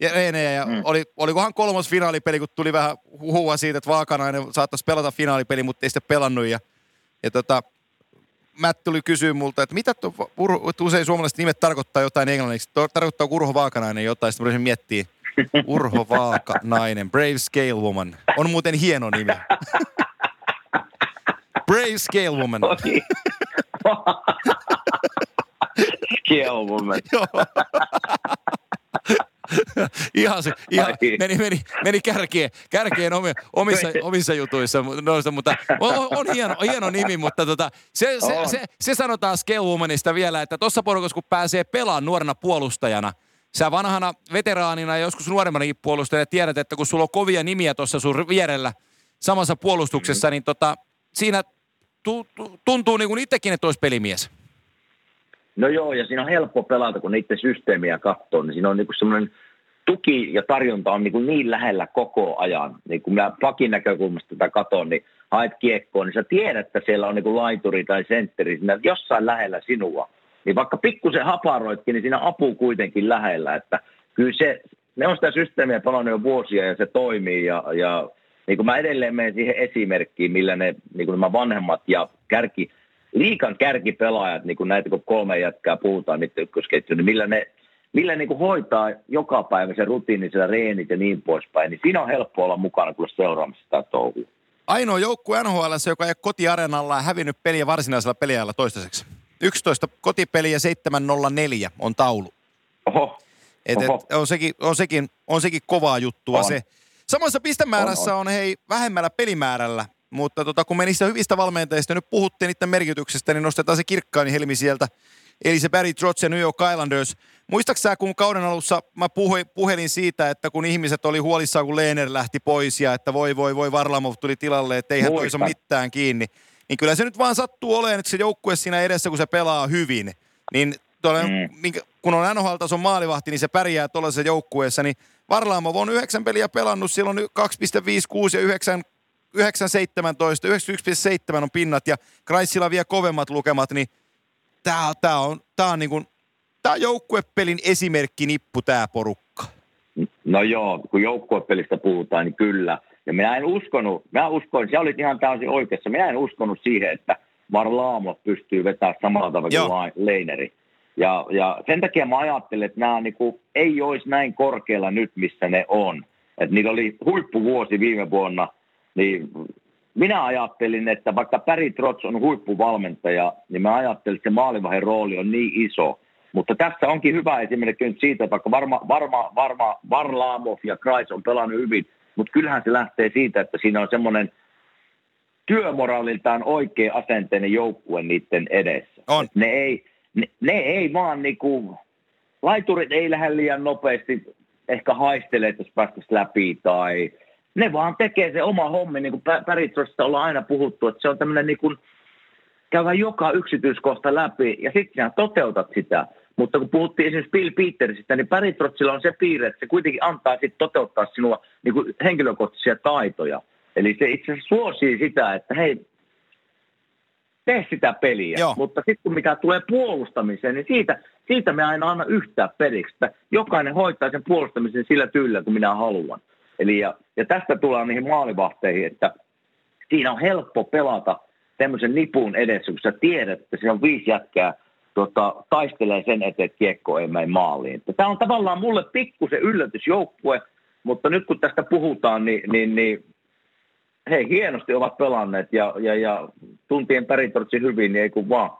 ja Reenejä, ja mm. oli, olikohan kolmas finaalipeli, kun tuli vähän huhua siitä, että Vaakanainen saattaisi pelata finaalipeli, mutta ei sitten pelannut. Ja ja tota, Matt tuli kysyä multa, että mitä tuo, usein suomalaiset nimet tarkoittaa jotain englanniksi. Tarkoittaa Urho Vaakanainen jotain, sitten miettii. Urho Vaakanainen, Brave Scale Woman. On muuten hieno nimi. Brave Scale Woman. Scale Woman. ihan se, ihan, meni, meni, meni kärkeen, kärkeen omissa, omissa jutuissa, noista, mutta on, on hieno, hieno nimi, mutta tota, se, se, se, se, sanotaan Scalewomanista vielä, että tuossa porukassa kun pääsee pelaamaan nuorena puolustajana, sä vanhana veteraanina ja joskus nuoremmanakin puolustajana tiedät, että kun sulla on kovia nimiä tuossa sun vierellä samassa puolustuksessa, mm-hmm. niin tota, siinä tu, tu, tuntuu niin kuin itsekin, että olisi pelimies. No joo, ja siinä on helppo pelata, kun niiden systeemiä katsoo, niin siinä on niinku semmoinen tuki ja tarjonta on niin, niin lähellä koko ajan. Niin kun mä pakin näkökulmasta tätä katon, niin haet kiekkoon, niin sä tiedät, että siellä on niin laituri tai sentteri siinä jossain lähellä sinua. Niin vaikka pikkusen haparoitkin, niin siinä apu kuitenkin lähellä. Että kyllä se, ne on sitä systeemiä pelannut jo vuosia ja se toimii. Ja, ja niin kuin mä edelleen menen siihen esimerkkiin, millä ne niin kuin nämä vanhemmat ja kärki, liikan kärkipelaajat, niin kuin näitä kun kolme jätkää puhutaan niiden ykkösketju, niin millä ne, millä niin hoitaa joka päivä se rutiini, se reenit ja niin poispäin, niin siinä on helppo olla mukana kyllä seuraamassa sitä touhua. Ainoa joukkue NHL, joka ei kotiareenalla ja hävinnyt peliä varsinaisella peliajalla toistaiseksi. 11 kotipeliä 704 on taulu. Oho. Et, Oho. Et on, sekin, on, sekin, on sekin kovaa juttua on. se. Samassa pistemäärässä on, on. on hei vähemmällä pelimäärällä mutta tota, kun me niistä hyvistä valmentajista nyt puhuttiin niiden merkityksestä, niin nostetaan se kirkkaani helmi sieltä. Eli se Barry Trotz ja New York Islanders. Muistaaksä, kun kauden alussa mä puhuin, puhelin siitä, että kun ihmiset oli huolissaan, kun Leener lähti pois ja että voi voi voi Varlamov tuli tilalle, että eihän toisa mitään kiinni. Niin kyllä se nyt vaan sattuu olemaan, että se joukkue siinä edessä, kun se pelaa hyvin. Niin tuolle, mm. kun on NHL-tason maalivahti, niin se pärjää tuollaisessa joukkueessa, niin Varlamov on yhdeksän peliä pelannut, silloin 2,56 ja 9, 9,17, 91,7 on pinnat ja Kreisilla vielä kovemmat lukemat, niin tämä, tämä on, tämä on, niin kuin, tämä on joukkuepelin esimerkki nippu tämä porukka. No joo, kun joukkuepelistä puhutaan, niin kyllä. Ja minä en uskonut, minä uskoin, se oli ihan täysin oikeassa, minä en uskonut siihen, että Varlaamo pystyy vetämään samalla tavalla kuin Leineri. Ja, ja sen takia mä ajattelin, että nämä niin kuin, ei olisi näin korkealla nyt, missä ne on. Että niillä oli huippuvuosi viime vuonna, niin minä ajattelin, että vaikka Päri Trots on huippuvalmentaja, niin mä ajattelin, että se maalivahin rooli on niin iso. Mutta tässä onkin hyvä esimerkki nyt siitä, vaikka varma, varma, varma, Varlamov ja Kreis on pelannut hyvin, mutta kyllähän se lähtee siitä, että siinä on semmoinen työmoraaliltaan oikea asenteinen joukkue niiden edessä. On. ne ei, ne, ne ei vaan niinku, laiturit ei lähde liian nopeasti ehkä haistelee, että jos päästäisiin läpi tai ne vaan tekee se oma hommi, niin kuin Päritrosta ollaan aina puhuttu, että se on tämmöinen niin kuin, käydä joka yksityiskohta läpi ja sitten sinä toteutat sitä. Mutta kun puhuttiin esimerkiksi Bill Petersistä, niin Päritrotsilla on se piirre, että se kuitenkin antaa sitten toteuttaa sinua niin kuin henkilökohtaisia taitoja. Eli se itse asiassa suosii sitä, että hei, tee sitä peliä. Joo. Mutta sitten kun mitä tulee puolustamiseen, niin siitä, siitä me aina anna yhtään periksi. Että jokainen hoitaa sen puolustamisen sillä tyylillä, kun minä haluan. Eli ja, ja tästä tullaan niihin maalivahteihin, että siinä on helppo pelata tämmöisen nipun edessä, kun sä tiedät, että siellä on viisi jätkää tota, taistelee sen eteen, että kiekko ei mene maaliin. Tämä on tavallaan mulle pikkusen yllätysjoukkue, mutta nyt kun tästä puhutaan, niin, niin, niin he hienosti ovat pelanneet ja, ja, ja tuntien Päritortsi hyvin, niin ei kun vaan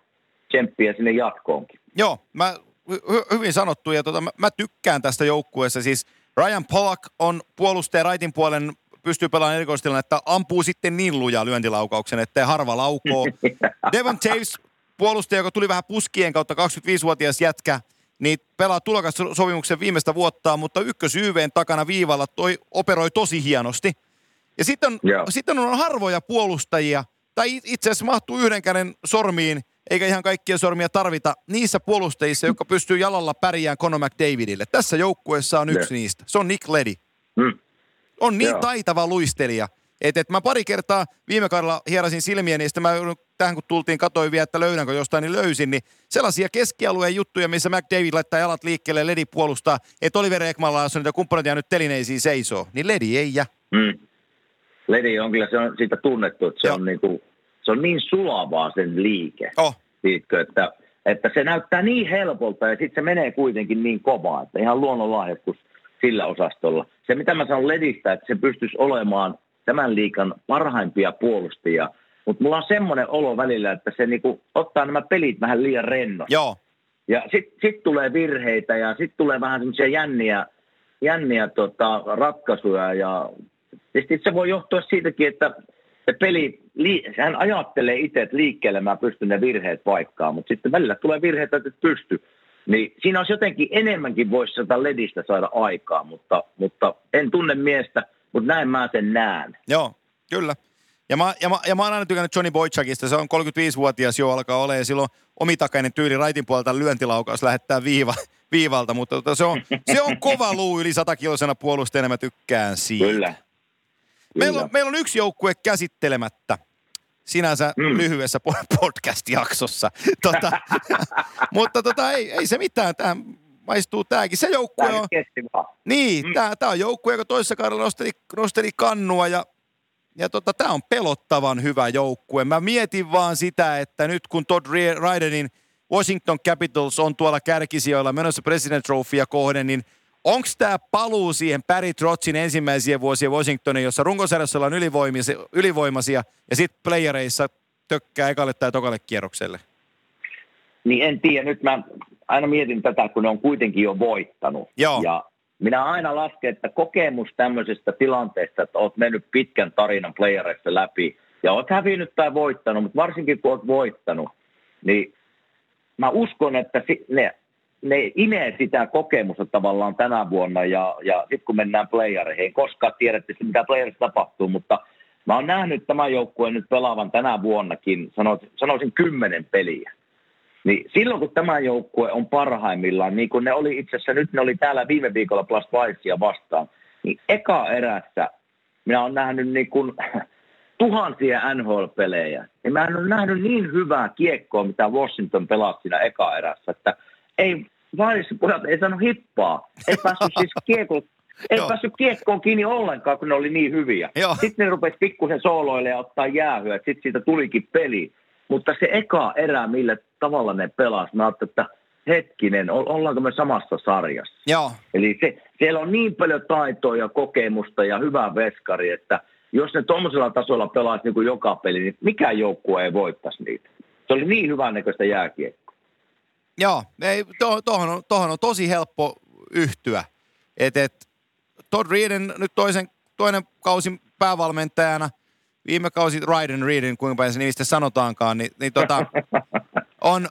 tsemppiä sinne jatkoonkin. Joo, mä, hy, hyvin sanottu ja tota, mä, mä tykkään tästä joukkueesta. Siis Ryan Pollock on puolustaja raitin puolen pystyy pelaamaan erikoistilanne, että ampuu sitten niin lujaa lyöntilaukauksen, että harva laukoo. Devon Taves, puolustaja, joka tuli vähän puskien kautta 25-vuotias jätkä, niin pelaa tulokassopimuksen viimeistä vuottaa, mutta ykkösyyveen takana viivalla toi operoi tosi hienosti. Ja sitten on, yeah. sitten on harvoja puolustajia, tai itse asiassa mahtuu yhden käden sormiin, eikä ihan kaikkia sormia tarvita niissä puolustajissa, jotka pystyy jalalla pärjään Conor McDavidille. Tässä joukkueessa on yksi yeah. niistä. Se on Nick Leddy. Mm. On niin yeah. taitava luistelija, että et mä pari kertaa viime kaudella hierasin silmiä, niin sitten mä tähän kun tultiin, katoin vielä, että löydänkö jostain, niin löysin, niin sellaisia keskialueen juttuja, missä McDavid laittaa jalat liikkeelle, Ledi puolustaa, että Oliver Ekman on niitä kumppanit nyt telineisiin seisoo, niin Ledi ei jää. Mm. Ledi on kyllä se on siitä tunnettu, että se on, niin kuin, se on niin sulavaa sen liike. Oh. Tiitkö, että, että se näyttää niin helpolta ja sitten se menee kuitenkin niin kovaa, että ihan luonnonlahjakkuus sillä osastolla. Se mitä mä sanon Ledistä, että se pystyisi olemaan tämän liikan parhaimpia puolustajia, mutta mulla on semmoinen olo välillä, että se niinku ottaa nämä pelit vähän liian rennosti. Joo. Ja sitten sit tulee virheitä ja sitten tulee vähän semmoisia jänniä, jänniä tota, ratkaisuja ja Tietysti se voi johtua siitäkin, että se peli, hän ajattelee itse, että liikkeelle mä pystyn ne virheet paikkaan, mutta sitten välillä tulee virheitä, että pysty. Niin siinä olisi jotenkin enemmänkin voisi sitä ledistä saada aikaa, mutta, mutta en tunne miestä, mutta näin mä sen näen. Joo, kyllä. Ja mä, ja, mä, ja mä oon aina tykännyt Johnny Boychakista. Se on 35-vuotias jo alkaa olla ja silloin omitakainen tyyli raitin puolelta lyöntilaukaus lähettää viiva, viivalta, mutta tota, se, on, se on kova luu yli 100 kilosena puolustajana, mä tykkään siitä. Kyllä, Meillä on, meillä on yksi joukkue käsittelemättä sinänsä mm. lyhyessä podcast-jaksossa. Tota, mutta tota, ei, ei se mitään, tähän maistuu tämäkin. Se joukkue on... Niin, mm. tämä, on joukkue, joka toisessa kaudella nosteli, nosteli kannua ja, ja tota, tämä on pelottavan hyvä joukkue. Mä mietin vaan sitä, että nyt kun Todd Rydenin Washington Capitals on tuolla kärkisijoilla menossa President Trophya kohden, niin – Onko tämä paluu siihen Barry Trotzin ensimmäisiä vuosia Washingtonin, jossa runkosarjassa ollaan ylivoimaisia, ylivoimaisia ja sitten playereissa tökkää ekalle tai tokalle kierrokselle? Niin en tiedä. Nyt mä aina mietin tätä, kun ne on kuitenkin jo voittanut. Joo. Ja minä aina lasken, että kokemus tämmöisestä tilanteesta, että olet mennyt pitkän tarinan playereissa läpi, ja oot hävinnyt tai voittanut, mutta varsinkin kun oot voittanut, niin mä uskon, että ne, ne imee sitä kokemusta tavallaan tänä vuonna ja, ja sitten kun mennään playereihin, ei koskaan mitä playerissa tapahtuu, mutta mä oon nähnyt tämän joukkueen nyt pelaavan tänä vuonnakin, sanoisin, sanoisin kymmenen peliä. Niin silloin kun tämä joukkue on parhaimmillaan, niin kuin ne oli itse asiassa, nyt ne oli täällä viime viikolla Plus Vicea vastaan, niin eka erässä minä olen nähnyt niin kuin tuhansia NHL-pelejä. Ja mä en ole nähnyt niin hyvää kiekkoa, mitä Washington pelasi siinä eka erässä, että ei vaarissa ei saanut hippaa. Ei päässyt siis kiekko, ei päässyt kiekkoon kiinni ollenkaan, kun ne oli niin hyviä. Joo. Sitten ne rupesi pikkusen sooloille ja ottaa jäähyä, sitten siitä tulikin peli. Mutta se eka erä, millä tavalla ne pelasivat, mä ajattelin, että hetkinen, ollaanko me samassa sarjassa. Joo. Eli se, siellä on niin paljon taitoa ja kokemusta ja hyvää veskari, että jos ne tuommoisella tasolla pelaisi niin kuin joka peli, niin mikä joukkue ei voittaisi niitä. Se oli niin hyvän näköistä jääkiekkoa. Joo, ei, to, tohon, on, tohon on tosi helppo yhtyä. Et, et, Todd Reeden nyt toisen, toinen kausi päävalmentajana – viime kausi Ryden Reedin, kuinka paljon se nimistä sanotaankaan, niin, niin tota, on,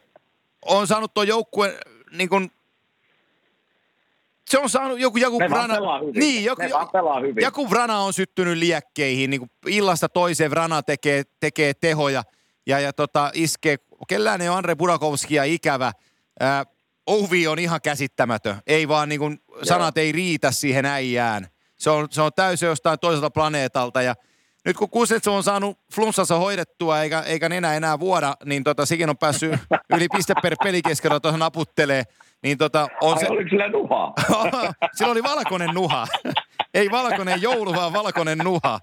on saanut tuon joukkueen niin kuin, se on saanut joku Jaku Vrana. Niin, joku, Jaku Vrana on syttynyt liekkeihin. Niin kuin illasta toiseen Vrana tekee, tekee tehoja ja, ja tota, iskee. Kellään ei ole Andre Burakovskia ikävä. Ää, Ovi on ihan käsittämätön. Ei vaan niin kuin, sanat ei riitä siihen äijään. Se on, se on täysin jostain toiselta planeetalta ja – nyt kun Kusets on saanut flunssassa hoidettua eikä, eikä enää enää vuoda, niin tota, sekin on päässyt yli piste per pelikeskellä tuohon naputtelee. Niin tota, on Ai, se... oliko sillä nuha? Sillä oli valkoinen nuha. Ei valkoinen joulu, vaan valkoinen nuha.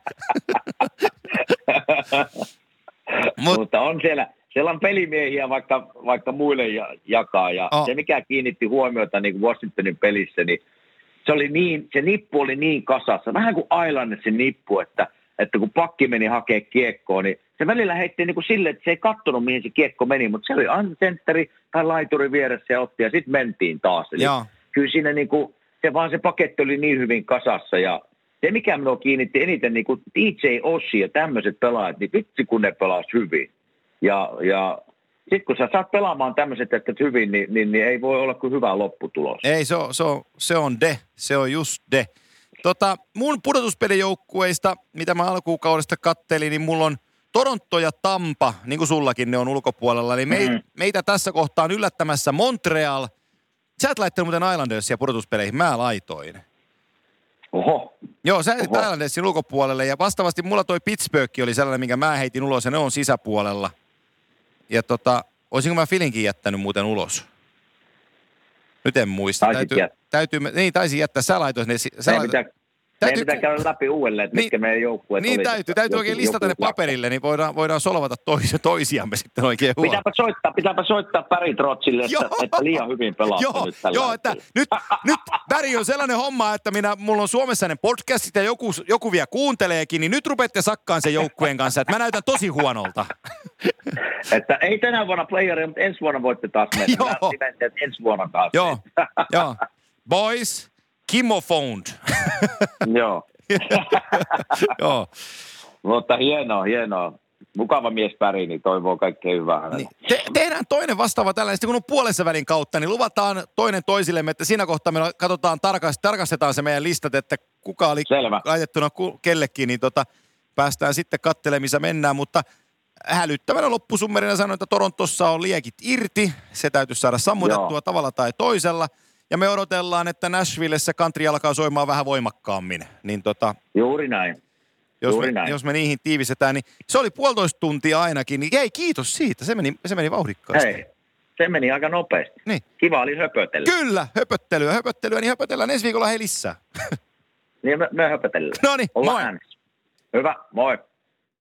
Mut... Mutta on siellä, siellä on pelimiehiä vaikka, vaikka muille jakaa. Ja oh. se, mikä kiinnitti huomiota niin kuin Washingtonin pelissä, niin se, oli niin, se nippu oli niin kasassa. Vähän kuin Islandsin nippu, että – että kun pakki meni hakea kiekkoa, niin se välillä heitti niin kuin sille, että se ei kattonut, mihin se kiekko meni, mutta se oli aina sentteri tai laituri vieressä ja otti ja sitten mentiin taas. Eli Joo. kyllä siinä niin kuin, se vaan se paketti oli niin hyvin kasassa ja se, mikä minua kiinnitti eniten, niin kuin DJ Ossi ja tämmöiset pelaajat, niin vitsi kun ne pelasivat hyvin. Ja, ja sitten kun sä saat pelaamaan tämmöiset että hyvin, niin, niin, niin, ei voi olla kuin hyvä lopputulos. Ei, se on, se on, se on de. Se on just de. Tota, mun pudotuspelijoukkueista, mitä mä alkuukaudesta kattelin, niin mulla on Toronto ja Tampa, niin kuin sullakin ne on ulkopuolella, niin meit, mm-hmm. meitä tässä kohtaa on yllättämässä Montreal. Sä et laittanut muuten Islandersia pudotuspeleihin, mä laitoin. Oho. Joo, sä heitit Islandersin ulkopuolelle ja vastaavasti mulla toi Pittsburgh oli sellainen, minkä mä heitin ulos ja ne on sisäpuolella. Ja tota, olisinko mä Filinkin jättänyt muuten ulos? Nyt en muista. Taisit täytyy, täytyy, niin taisin jättää. Sä laitoit ne. Sä laitoit, pitää, täytyy, pitää käydä läpi uudelleen, että niin, mitkä meidän joukkueet Niin oli, täytyy, täytyy oikein listata ne paperille, niin voidaan, voidaan solvata tois, toisiamme sitten oikein huolta. Pitääpä soittaa, pitääpä soittaa Päri Trotsille, että, että, liian hyvin pelaa joo, nyt tällä Joo, että nyt, nyt Päri on sellainen homma, että minä, mulla on Suomessa ne podcastit ja joku, joku vielä kuunteleekin, niin nyt rupeatte sakkaan sen joukkueen kanssa, että mä näytän tosi huonolta. että ei tänä vuonna playeria, mutta ensi vuonna voitte taas mennä. Joo. ensi vuonna taas. Joo, joo. Boys, Kimmo phoned. Joo. Joo. Mutta hienoa, hienoa. Mukava mies Päri, niin toivoo kaikkea hyvää Niin. Te- tehdään toinen vastaava tällainen, kun on puolessa välin kautta, niin luvataan toinen toisillemme, että siinä kohtaa me katsotaan, tarkast- tarkastetaan se meidän listat, että kuka oli Selvä. laitettuna kellekin, niin tota, päästään sitten katselemaan, missä mennään, mutta hälyttävänä loppusummerina sanoin, että Torontossa on liekit irti, se täytyy saada sammutettua Joo. tavalla tai toisella – ja me odotellaan, että Nashvillessä country alkaa soimaan vähän voimakkaammin. Niin tota, Juuri näin. Jos, Juuri me, näin. jos me niihin tiivistetään, niin se oli puolitoista tuntia ainakin. Niin hei, kiitos siitä. Se meni, se meni vauhdikkaasti. Hei, se meni aika nopeasti. Niin. Kiva oli höpötellä. Kyllä, höpöttelyä, höpöttelyä, niin höpötellään ensi viikolla hei lisää. niin me, me höpötellään. No niin, moi. Äänessä. Hyvä, moi.